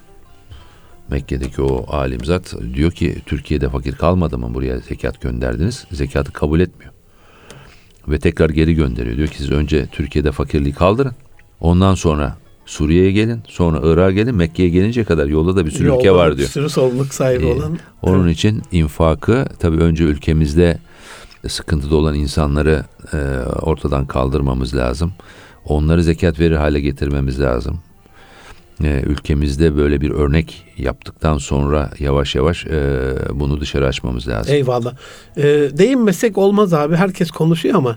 Mekke'deki o alim zat diyor ki Türkiye'de fakir kalmadı mı buraya zekat gönderdiniz? Zekatı kabul etmiyor. Ve tekrar geri gönderiyor. Diyor ki siz önce Türkiye'de fakirliği kaldırın. Ondan sonra Suriye'ye gelin. Sonra Irak'a gelin. Mekke'ye gelince kadar yolda da bir sürü ülke Yolda var Bir diyor. sürü sorumluluk sahibi Ee, olan. Onun için infakı tabii önce ülkemizde sıkıntıda olan insanları e, ortadan kaldırmamız lazım. Onları zekat verir hale getirmemiz lazım. E, ülkemizde böyle bir örnek yaptıktan sonra yavaş yavaş e, bunu dışarı açmamız lazım. Eyvallah. Ee, değinmesek olmaz abi. Herkes konuşuyor ama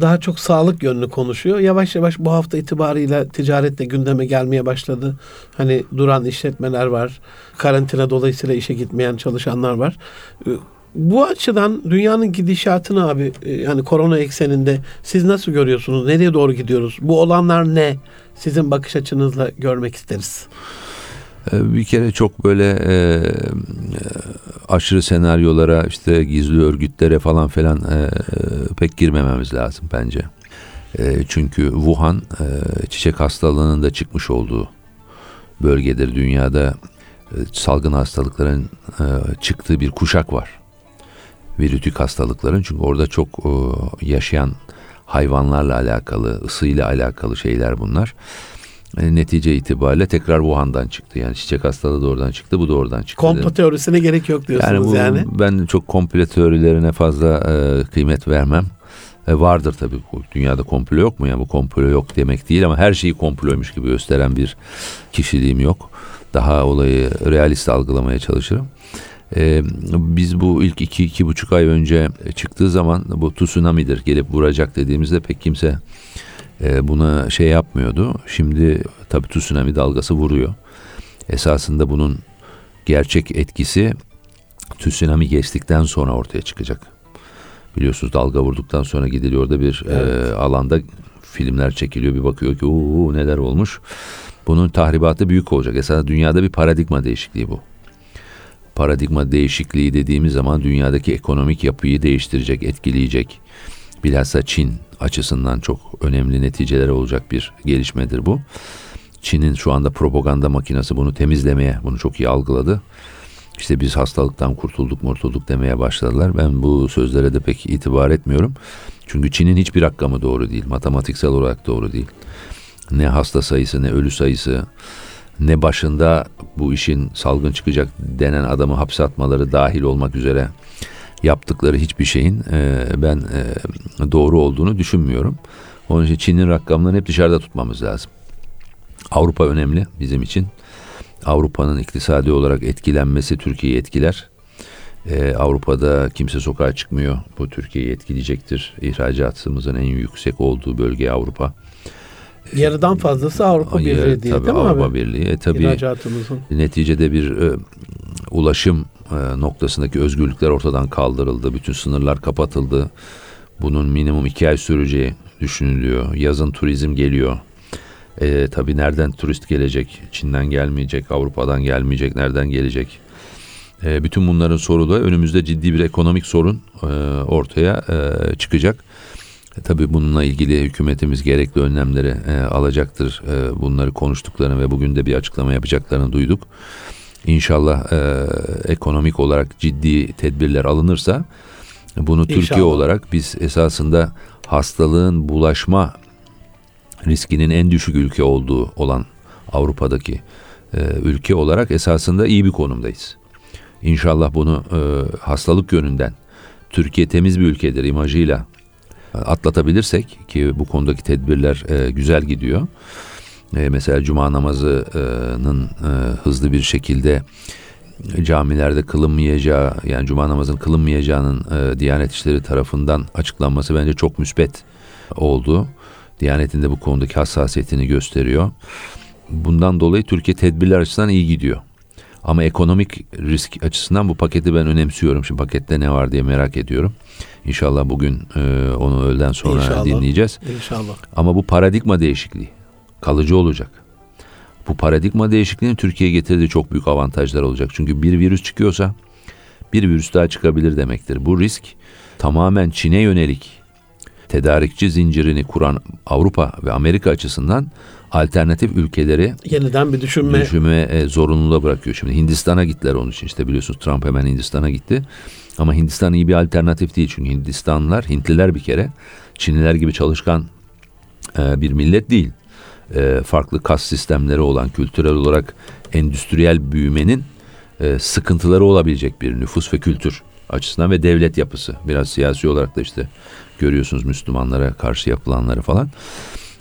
daha çok sağlık yönlü konuşuyor. Yavaş yavaş bu hafta itibarıyla ticaretle gündeme gelmeye başladı. Hani duran işletmeler var. Karantina dolayısıyla işe gitmeyen çalışanlar var. Ee, Bu açıdan dünyanın gidişatını abi e, yani korona ekseninde siz nasıl görüyorsunuz? Nereye doğru gidiyoruz? Bu olanlar ne? Sizin bakış açınızla görmek isteriz. E, Bir kere çok böyle e, e, aşırı senaryolara işte gizli örgütlere falan filan e, e, pek girmememiz lazım bence. E, çünkü Wuhan e, çiçek hastalığının da çıkmış olduğu bölgedir dünyada. e, salgın hastalıkların e, çıktığı bir kuşak var. Virütük hastalıkların çünkü orada çok e, yaşayan hayvanlarla alakalı, ısıyla alakalı şeyler bunlar. E, netice itibariyle tekrar Wuhan'dan çıktı. Yani çiçek hastalığı da oradan çıktı, bu da oradan çıktı. Komplo teorisine gerek yok diyorsunuz yani, yani. bu, ben çok komple teorilerine fazla e, kıymet vermem. E, vardır tabii bu dünyada komplo yok mu? Yani bu komplo yok demek değil ama her şeyi komploymuş gibi gösteren bir kişiliğim yok. Daha olayı realist algılamaya çalışırım. E, biz bu ilk iki, iki buçuk ay önce çıktığı zaman bu tsunami'dir gelip vuracak dediğimizde pek kimse e, buna şey yapmıyordu. Şimdi tabii tsunami dalgası vuruyor. Esasında bunun gerçek etkisi tsunami geçtikten sonra ortaya çıkacak. Biliyorsunuz dalga vurduktan sonra gidiliyor orada bir Evet. e, alanda filmler çekiliyor. Bir bakıyor ki uuu neler olmuş. Bunun tahribatı büyük olacak. Esasında dünyada bir paradigma değişikliği bu. Paradigma değişikliği dediğimiz zaman dünyadaki ekonomik yapıyı değiştirecek, etkileyecek. Bilhassa Çin açısından çok önemli neticeleri olacak bir gelişmedir bu. Çin'in şu anda propaganda makinesi bunu temizlemeye, bunu çok iyi algıladı. İşte biz hastalıktan kurtulduk murtulduk demeye başladılar. Ben bu sözlere de pek itibar etmiyorum. Çünkü Çin'in hiçbir rakamı doğru değil. Matematiksel olarak doğru değil. Ne hasta sayısı ne ölü sayısı ne başında bu işin salgın çıkacak denen adamı hapse atmaları dahil olmak üzere yaptıkları hiçbir şeyin e, ben e, doğru olduğunu düşünmüyorum. Onun için Çin'in rakamlarını hep dışarıda tutmamız lazım. Avrupa önemli bizim için. Avrupa'nın iktisadi olarak etkilenmesi Türkiye'yi etkiler. Ee, Avrupa'da kimse sokağa çıkmıyor. Bu Türkiye'yi etkileyecektir. İhracatımızın en yüksek olduğu bölge Avrupa. Yarıdan fazlası Avrupa Birliği diye tabii değil mi Avrupa abi? Birliği. E, tabii neticede bir e, ulaşım e, noktasındaki özgürlükler ortadan kaldırıldı. Bütün sınırlar kapatıldı. Bunun minimum iki ay süreceği düşünülüyor. Yazın turizm geliyor. E, tabii nereden turist gelecek? Çin'den gelmeyecek, Avrupa'dan gelmeyecek, nereden gelecek? E, bütün bunların sorulu önümüzde ciddi bir ekonomik sorun e, ortaya e, çıkacak. E, tabii bununla ilgili hükümetimiz gerekli önlemleri e, alacaktır. E, bunları konuştuklarını ve bugün de bir açıklama yapacaklarını duyduk. İnşallah e, ekonomik olarak ciddi tedbirler alınırsa bunu Türkiye İnşallah. olarak biz esasında hastalığın bulaşma riskinin en düşük ülke olduğu olan Avrupa'daki e, ülke olarak esasında iyi bir konumdayız. İnşallah bunu e, hastalık yönünden Türkiye temiz bir ülkedir imajıyla atlatabilirsek ki bu konudaki tedbirler e, güzel gidiyor. E, mesela cuma namazının e, hızlı bir şekilde camilerde kılınmayacağı yani cuma namazının kılınmayacağının e, Diyanet İşleri tarafından açıklanması bence çok müspet oldu. Diyanet'in de bu konudaki hassasiyetini gösteriyor. Bundan dolayı Türkiye tedbirler açısından iyi gidiyor. Ama ekonomik risk açısından bu paketi ben önemsiyorum. Şimdi pakette ne var diye merak ediyorum. İnşallah bugün e, onu öğleden sonra İnşallah. dinleyeceğiz. İnşallah. Ama bu paradigma değişikliği kalıcı olacak. Bu paradigma değişikliğinin Türkiye'ye getirdiği çok büyük avantajlar olacak. Çünkü bir virüs çıkıyorsa bir virüs daha çıkabilir demektir. Bu risk tamamen Çin'e yönelik tedarikçi zincirini kuran Avrupa ve Amerika açısından alternatif ülkeleri Yeniden bir düşünme. düşünme e, zorunluluğa bırakıyor. Şimdi Hindistan'a gittiler onun için işte biliyorsunuz Trump hemen Hindistan'a gitti. Ama Hindistan iyi bir alternatif değil çünkü Hindistanlılar, Hintliler bir kere Çinliler gibi çalışkan e, bir millet değil. E, farklı kas sistemleri olan kültürel olarak endüstriyel büyümenin e, sıkıntıları olabilecek bir nüfus ve kültür açısından ve devlet yapısı. Biraz siyasi olarak da işte görüyorsunuz Müslümanlara karşı yapılanları falan.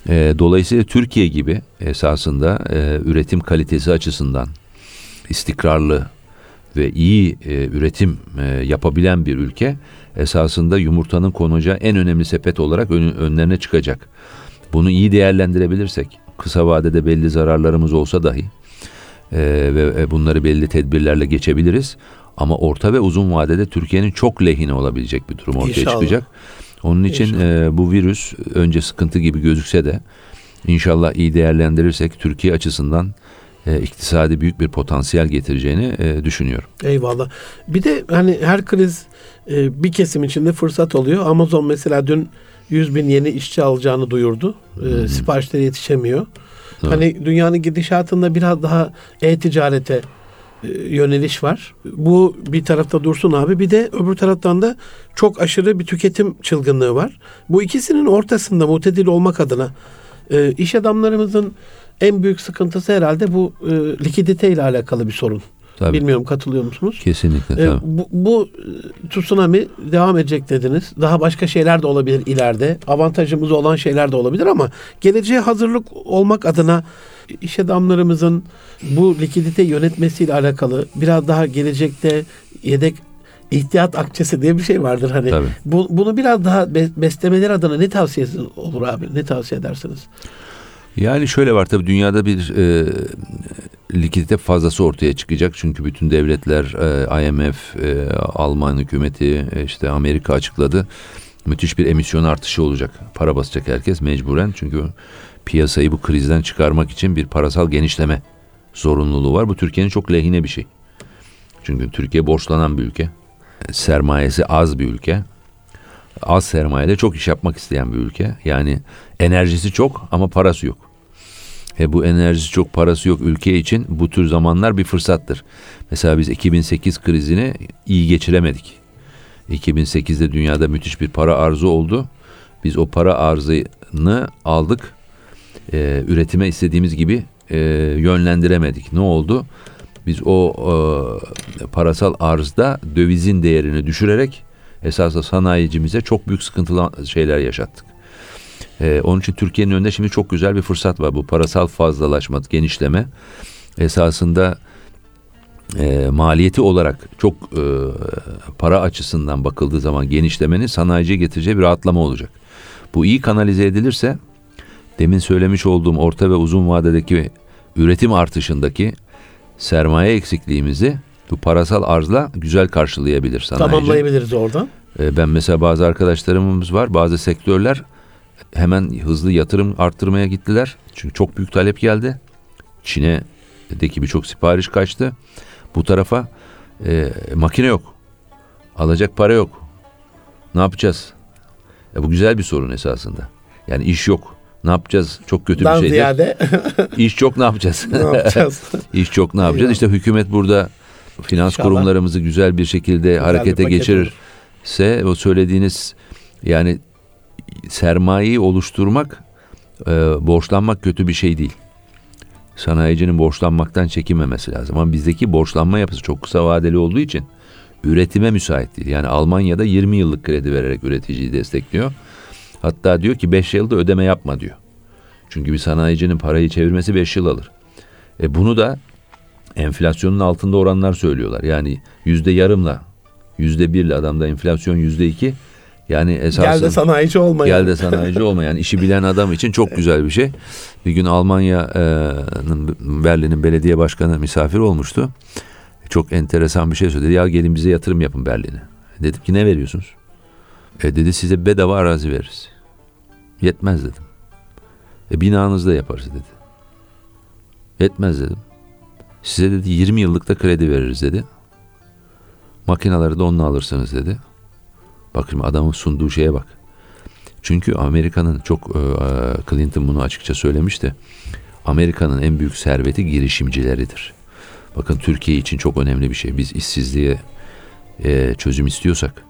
E, dolayısıyla Türkiye gibi esasında e, üretim kalitesi açısından istikrarlı ve iyi e, üretim e, yapabilen bir ülke esasında yumurtanın konacağı en önemli sepet olarak ön- önlerine çıkacak. Bunu iyi değerlendirebilirsek kısa vadede belli zararlarımız olsa dahi e, ve ve bunları belli tedbirlerle geçebiliriz. Ama orta ve uzun vadede Türkiye'nin çok lehine olabilecek bir durum ortaya İnşallah. çıkacak. Onun için İnşallah. e, bu virüs önce sıkıntı gibi gözükse de inşallah iyi değerlendirirsek Türkiye açısından e, iktisadi büyük bir potansiyel getireceğini e, düşünüyorum. Eyvallah. Bir de hani her kriz e, bir kesim içinde fırsat oluyor. Amazon mesela dün 100 bin yeni işçi alacağını duyurdu. E, siparişleri yetişemiyor. Evet. Hani dünyanın gidişatında biraz daha e-ticarete yöneliş var. Bu bir tarafta dursun abi. Bir de öbür taraftan da çok aşırı bir tüketim çılgınlığı var. Bu ikisinin ortasında mutedil olmak adına e, iş adamlarımızın en büyük sıkıntısı herhalde bu e, likidite ile alakalı bir sorun. Tabii. Bilmiyorum katılıyor musunuz? Kesinlikle E, tabii. bu, bu e, tsunami devam edecek dediniz. Daha başka şeyler de olabilir ileride. Avantajımız olan şeyler de olabilir ama geleceğe hazırlık olmak adına iş adamlarımızın bu likidite yönetmesiyle alakalı biraz daha gelecekte yedek ihtiyat akçesi diye bir şey vardır hani. Tabii. Bu, bunu biraz daha be- beslemeleri adına ne tavsiyesi olur abi? Ne tavsiye edersiniz? Yani şöyle var tabii dünyada bir e, likidite fazlası ortaya çıkacak. Çünkü bütün devletler e, IMF, e, Alman hükümeti, e, işte Amerika açıkladı. Müthiş bir emisyon artışı olacak. Para basacak herkes mecburen. Çünkü piyasayı bu krizden çıkarmak için bir parasal genişleme zorunluluğu var. Bu Türkiye'nin çok lehine bir şey. Çünkü Türkiye borçlanan bir ülke. Sermayesi az bir ülke. Az sermayede çok iş yapmak isteyen bir ülke. Yani enerjisi çok ama parası yok. E bu enerjisi çok parası yok ülke için bu tür zamanlar bir fırsattır. Mesela biz 2008 krizini iyi geçiremedik. 2008'de dünyada müthiş bir para arzı oldu. Biz o para arzını aldık. E, üretime istediğimiz gibi e, yönlendiremedik. Ne oldu? Biz o e, parasal arzda dövizin değerini düşürerek esasında sanayicimize çok büyük sıkıntılı şeyler yaşattık. Ee, onun için Türkiye'nin önünde şimdi çok güzel bir fırsat var. Bu parasal fazlalaşma, genişleme esasında e, maliyeti olarak çok e, para açısından bakıldığı zaman genişlemenin sanayiciye getireceği bir rahatlama olacak. Bu iyi kanalize edilirse demin söylemiş olduğum orta ve uzun vadedeki üretim artışındaki sermaye eksikliğimizi bu parasal arzla güzel karşılayabilir sanayici. Tamamlayabiliriz oradan. E, Ben mesela bazı arkadaşlarımız var, bazı sektörler hemen hızlı yatırım arttırmaya gittiler. Çünkü çok büyük talep geldi. Çin'deki birçok sipariş kaçtı. Bu tarafa e, makine yok. Alacak para yok. Ne yapacağız? E, bu güzel bir sorun esasında. Yani iş yok. Ne yapacağız? Çok kötü Dan bir şeydir. ziyade *laughs* İş çok ne yapacağız? ne yapacağız? *laughs* İş çok ne yapacağız? İşte hükümet burada finans İnşallah. kurumlarımızı güzel bir şekilde bir harekete paket geçirirse o söylediğiniz yani sermayeyi oluşturmak, e, borçlanmak kötü bir şey değil. Sanayicinin borçlanmaktan çekinmemesi lazım. Ama bizdeki borçlanma yapısı çok kısa vadeli olduğu için üretime müsait değil. Yani Almanya'da 20 yıllık kredi vererek üreticiyi destekliyor. Hatta diyor ki 5 yılda ödeme yapma diyor. Çünkü bir sanayicinin parayı çevirmesi 5 yıl alır. E bunu da enflasyonun altında oranlar söylüyorlar. Yani yüzde yarımla, yüzde birle adamda enflasyon yüzde iki. Yani esasında Gel de sanayici olmayın. Gel de sanayici olma. Yani işi bilen adam için çok güzel bir şey. Bir gün Almanya'nın Berlin'in belediye başkanı misafir olmuştu. Çok enteresan bir şey söyledi. Ya gelin bize yatırım yapın Berlin'e. Dedim ki ne veriyorsunuz? E dedi size bedava arazi veririz. Yetmez dedim. E binanızda yaparız dedi. Yetmez dedim. Size dedi 20 yıllık da kredi veririz dedi. Makinaları da onunla alırsınız dedi. Bak şimdi adamın sunduğu şeye bak. Çünkü Amerika'nın çok e, Clinton bunu açıkça söylemişti. Amerika'nın en büyük serveti girişimcileridir. Bakın Türkiye için çok önemli bir şey. Biz işsizliğe e, çözüm istiyorsak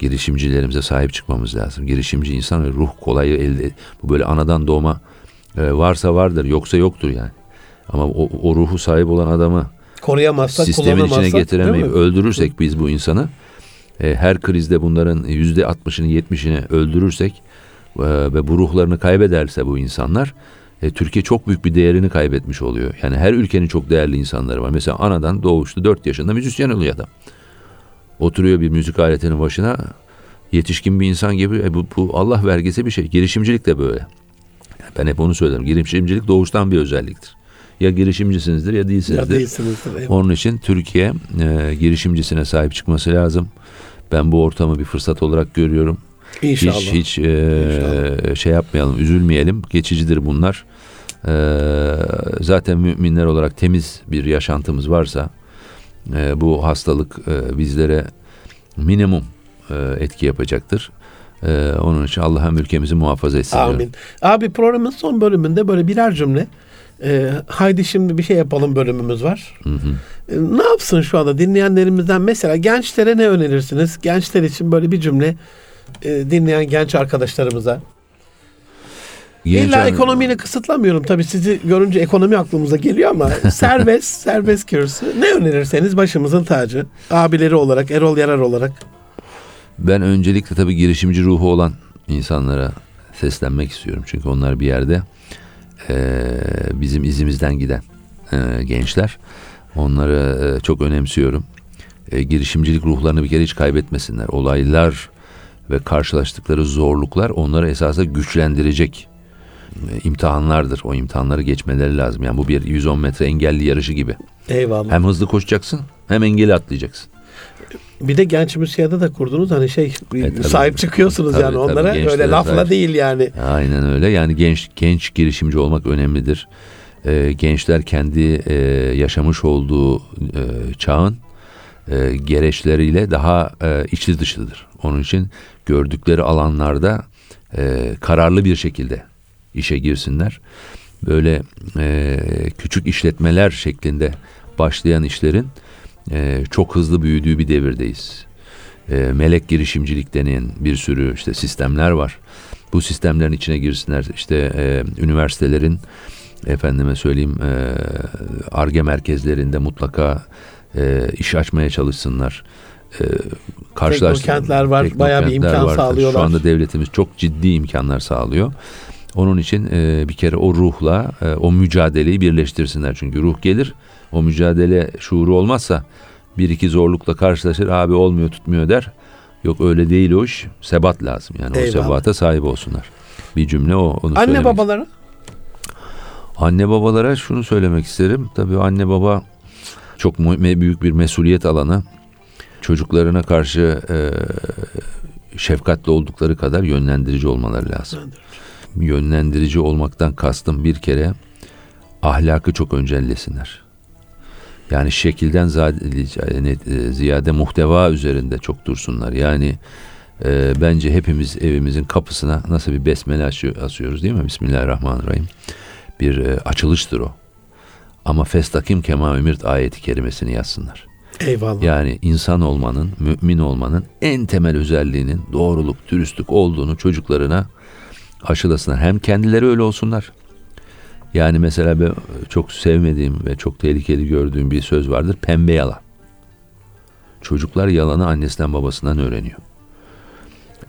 girişimcilerimize sahip çıkmamız lazım. Girişimci insan ve ruh kolayı elde. Bu böyle anadan doğma e, varsa vardır yoksa yoktur yani. Ama o, o ruhu sahip olan adamı Koruyamazsak, sistemin içine getiremeyip öldürürsek biz bu insanı e, her krizde bunların yüzde altmışını yetmişini öldürürsek e, ve bu ruhlarını kaybederse bu insanlar e, Türkiye çok büyük bir değerini kaybetmiş oluyor. Yani her ülkenin çok değerli insanları var. Mesela anadan doğuştu 4 yaşında müzisyen oluyor adam. Oturuyor bir müzik aletinin başına yetişkin bir insan gibi e, bu, bu Allah vergisi bir şey. Girişimcilik de böyle. Ben hep onu söylerim. Girişimcilik doğuştan bir özelliktir. Ya girişimcisinizdir ya Ya değilsinizdir. değilsinizdir. eyvallah. Onun için Türkiye e, girişimcisine sahip çıkması lazım. Ben bu ortamı bir fırsat olarak görüyorum. İnşallah. Hiç hiç e, şey yapmayalım, üzülmeyelim. Geçicidir bunlar. E, zaten müminler olarak temiz bir yaşantımız varsa e, bu hastalık e, bizlere minimum e, etki yapacaktır. Ee, onun için Allah hem ülkemizi muhafaza etsin. diyorum. Amin. Abi programın son bölümünde böyle birer cümle. e, haydi şimdi bir şey yapalım bölümümüz var. Hı hı. E, ne yapsın şu anda dinleyenlerimizden mesela gençlere ne önerirsiniz? Gençler için böyle bir cümle e, dinleyen genç arkadaşlarımıza. Genç İlla an- ekonomiyle kısıtlamıyorum. Tabii sizi görünce ekonomi aklımıza geliyor ama *laughs* serbest, serbest kürsü. Ne önerirseniz başımızın tacı. Abileri olarak, Erol Yarar olarak. Ben öncelikle tabii girişimci ruhu olan insanlara seslenmek istiyorum. Çünkü onlar bir yerde eee, bizim izimizden giden eee, gençler. Onları eee, çok önemsiyorum. Eee, girişimcilik ruhlarını bir kere hiç kaybetmesinler. Olaylar ve karşılaştıkları zorluklar onları esasında güçlendirecek imtihanlardır. O imtihanları geçmeleri lazım. Yani bu bir 110 metre engelli yarışı gibi. Eyvallah. Hem hızlı koşacaksın hem engeli atlayacaksın. Bir de genç müsiyada da kurdunuz hani şey E, tabii. sahip çıkıyorsunuz Tabii, yani tabii, onlara öyle lafla sahip. değil yani. Aynen öyle. Yani genç genç girişimci olmak önemlidir. Ee, gençler kendi e, yaşamış olduğu e, çağın e, gereçleriyle daha e, içli dışlıdır. Onun için gördükleri alanlarda e, kararlı bir şekilde işe girsinler. Böyle e, küçük işletmeler şeklinde başlayan işlerin e, çok hızlı büyüdüğü bir devirdeyiz. E, melek girişimcilik denen bir sürü işte sistemler var. Bu sistemlerin içine girsinler. İşte e, üniversitelerin efendime söyleyeyim e, arge merkezlerinde mutlaka e, iş açmaya çalışsınlar. E, karşılaş- Teknokentler var, bayağı bir teknokentler imkan var. sağlıyorlar. Şu anda devletimiz çok ciddi imkanlar sağlıyor. Onun için e, bir kere o ruhla e, o mücadeleyi birleştirsinler. Çünkü ruh gelir, o mücadele şuuru olmazsa bir iki zorlukla karşılaşır, abi olmuyor tutmuyor der. Yok öyle değil o iş, sebat lazım. Yani o Eyvallah. sebata sahip olsunlar. Bir cümle o. Onu Anne babalara Anne babalara şunu söylemek isterim. Tabii anne baba çok büyük bir mesuliyet alanı. Çocuklarına karşı e, şefkatli oldukları kadar yönlendirici olmaları lazım. Yönlendirici olmaktan kastım bir kere ahlakı çok öncellesinler. Yani şekilden e, ziyade muhteva üzerinde çok dursunlar. Yani e, bence hepimiz evimizin kapısına nasıl bir besmele asıyoruz değil mi? Bismillahirrahmanirrahim bir e, açılıştır o. Ama festakim kema ümirt ayeti kerimesini yazsınlar. eyvallah. Yani insan olmanın, mümin olmanın en temel özelliğinin doğruluk, dürüstlük olduğunu çocuklarına aşılasınlar. Hem kendileri öyle olsunlar. Yani mesela ben çok sevmediğim ve çok tehlikeli gördüğüm bir söz vardır. Pembe yalan. Çocuklar yalanı annesinden babasından öğreniyor.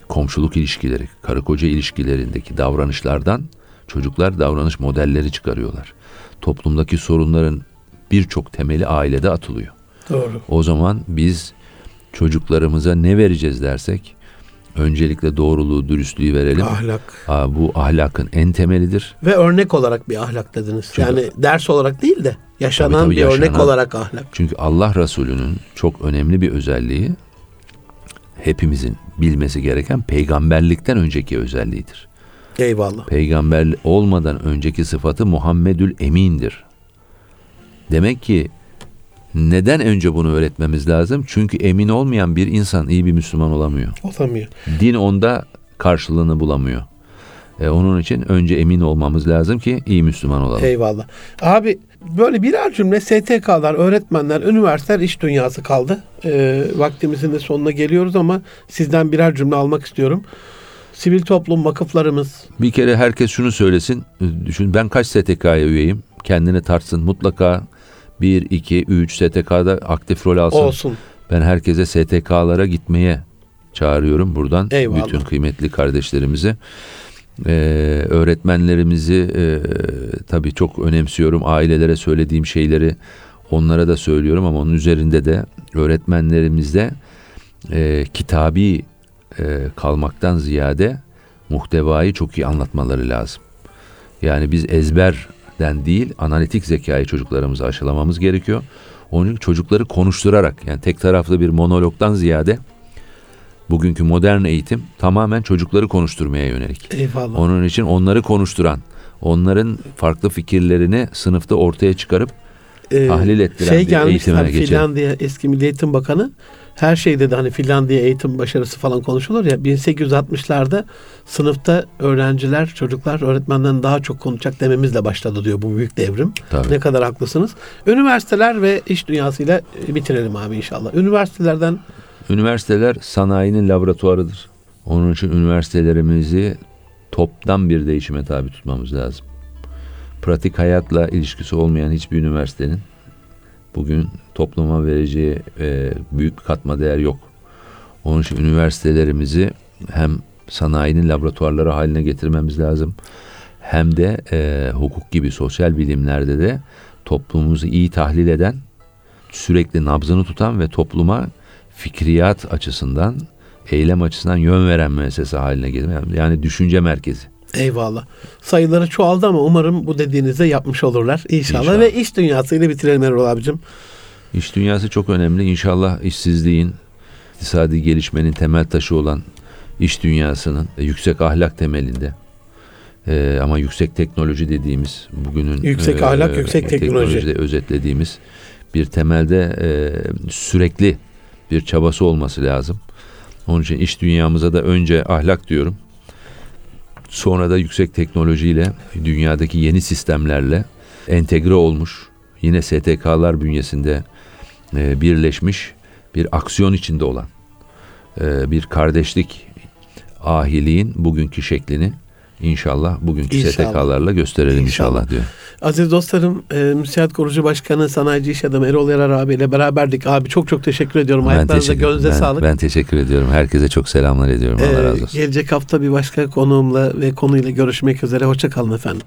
Komşuluk ilişkileri, karı koca ilişkilerindeki davranışlardan çocuklar davranış modelleri çıkarıyorlar. Toplumdaki sorunların birçok temeli ailede atılıyor. Doğru. O zaman biz çocuklarımıza ne vereceğiz dersek öncelikle doğruluğu, dürüstlüğü verelim. Ahlak. Aa, bu ahlakın en temelidir. Ve örnek olarak bir ahlak dediniz. Çünkü- yani ders olarak değil de yaşanan Tabii, tabii, bir örnek yaşanan. olarak ahlak. Çünkü Allah Resulü'nün çok önemli bir özelliği hepimizin bilmesi gereken peygamberlikten önceki özelliğidir. Eyvallah. Peygamber olmadan önceki sıfatı Muhammedül Emin'dir. Demek ki neden önce bunu öğretmemiz lazım? Çünkü emin olmayan bir insan iyi bir Müslüman olamıyor. Olamıyor. Din onda karşılığını bulamıyor. E, onun için önce emin olmamız lazım ki iyi Müslüman olalım. Eyvallah. Abi böyle birer cümle STK'lar, öğretmenler, üniversiteler iş dünyası kaldı. Ee, vaktimizin de sonuna geliyoruz ama sizden birer cümle almak istiyorum. Sivil toplum vakıflarımız Bir kere herkes şunu söylesin. Düşün ben kaç STK'ya üyeyim? Kendini tartsın. Mutlaka 1, 2, 3 STK'da aktif rol alsın. olsun. Ben herkese STK'lara gitmeye çağırıyorum buradan. Eyvallah. Bütün kıymetli kardeşlerimizi. Ee, öğretmenlerimizi e, tabii çok önemsiyorum. Ailelere söylediğim şeyleri onlara da söylüyorum ama onun üzerinde de öğretmenlerimizde e, kitabi e, kalmaktan ziyade muhtevayı çok iyi anlatmaları lazım. Yani biz ezberden değil analitik zekayı çocuklarımıza aşılamamız gerekiyor. Onun için çocukları konuşturarak yani tek taraflı bir monologdan ziyade bugünkü modern eğitim tamamen çocukları konuşturmaya yönelik. Eyvallah. Onun için onları konuşturan, onların farklı fikirlerini sınıfta ortaya çıkarıp Ee, tahlil ettiren şey bir gelmiş eğitime geçelim. Finlandiya eski Milli Eğitim Bakanı her şeyde de hani Finlandiya eğitim başarısı falan konuşulur ya 1860'larda sınıfta öğrenciler, çocuklar öğretmenden daha çok konuşacak dememizle başladı diyor bu büyük devrim. Tabii. Ne kadar haklısınız. Üniversiteler ve iş dünyasıyla e, bitirelim abi inşallah. Üniversitelerden Üniversiteler sanayinin laboratuvarıdır. Onun için üniversitelerimizi toptan bir değişime tabi tutmamız lazım. Pratik hayatla ilişkisi olmayan hiçbir üniversitenin bugün topluma vereceği e, büyük katma değer yok. Onun için üniversitelerimizi hem sanayinin laboratuvarları haline getirmemiz lazım. Hem de e, hukuk gibi sosyal bilimlerde de toplumumuzu iyi tahlil eden, sürekli nabzını tutan ve topluma fikriyat açısından, eylem açısından yön veren müessese haline getirmek. Yani düşünce merkezi. Eyvallah. Sayıları çoğaldı ama umarım bu dediğinizde yapmış olurlar. İnşallah. İnşallah. Ve iş dünyasıyla bitirelim Erol abicim. İş dünyası çok önemli. İnşallah işsizliğin, iktisadi gelişmenin temel taşı olan iş dünyasının e, yüksek ahlak temelinde e, ama yüksek teknoloji dediğimiz bugünün Yüksek ahlak, yüksek teknoloji. teknolojide özetlediğimiz bir temelde e, sürekli bir çabası olması lazım. Onun için iş dünyamıza da önce ahlak diyorum. Sonra da yüksek teknolojiyle dünyadaki yeni sistemlerle entegre olmuş yine STK'lar bünyesinde e, birleşmiş bir aksiyon içinde olan e, bir kardeşlik ahiliğin bugünkü şeklini inşallah bugünkü İnşallah. STK'larla gösterelim İnşallah. inşallah, diyor. Aziz dostlarım, e, Müsiat Kurucu Başkanı, Sanayici İş Adamı Erol Yarar abiyle beraberdik. Abi çok çok teşekkür ediyorum. Ayaklarınıza, gönlünüze ben, sağlık. ben teşekkür ediyorum. Herkese çok selamlar ediyorum. Allah Ee, razı olsun. gelecek hafta bir başka konuğumla ve konuyla görüşmek üzere. Hoşçakalın efendim.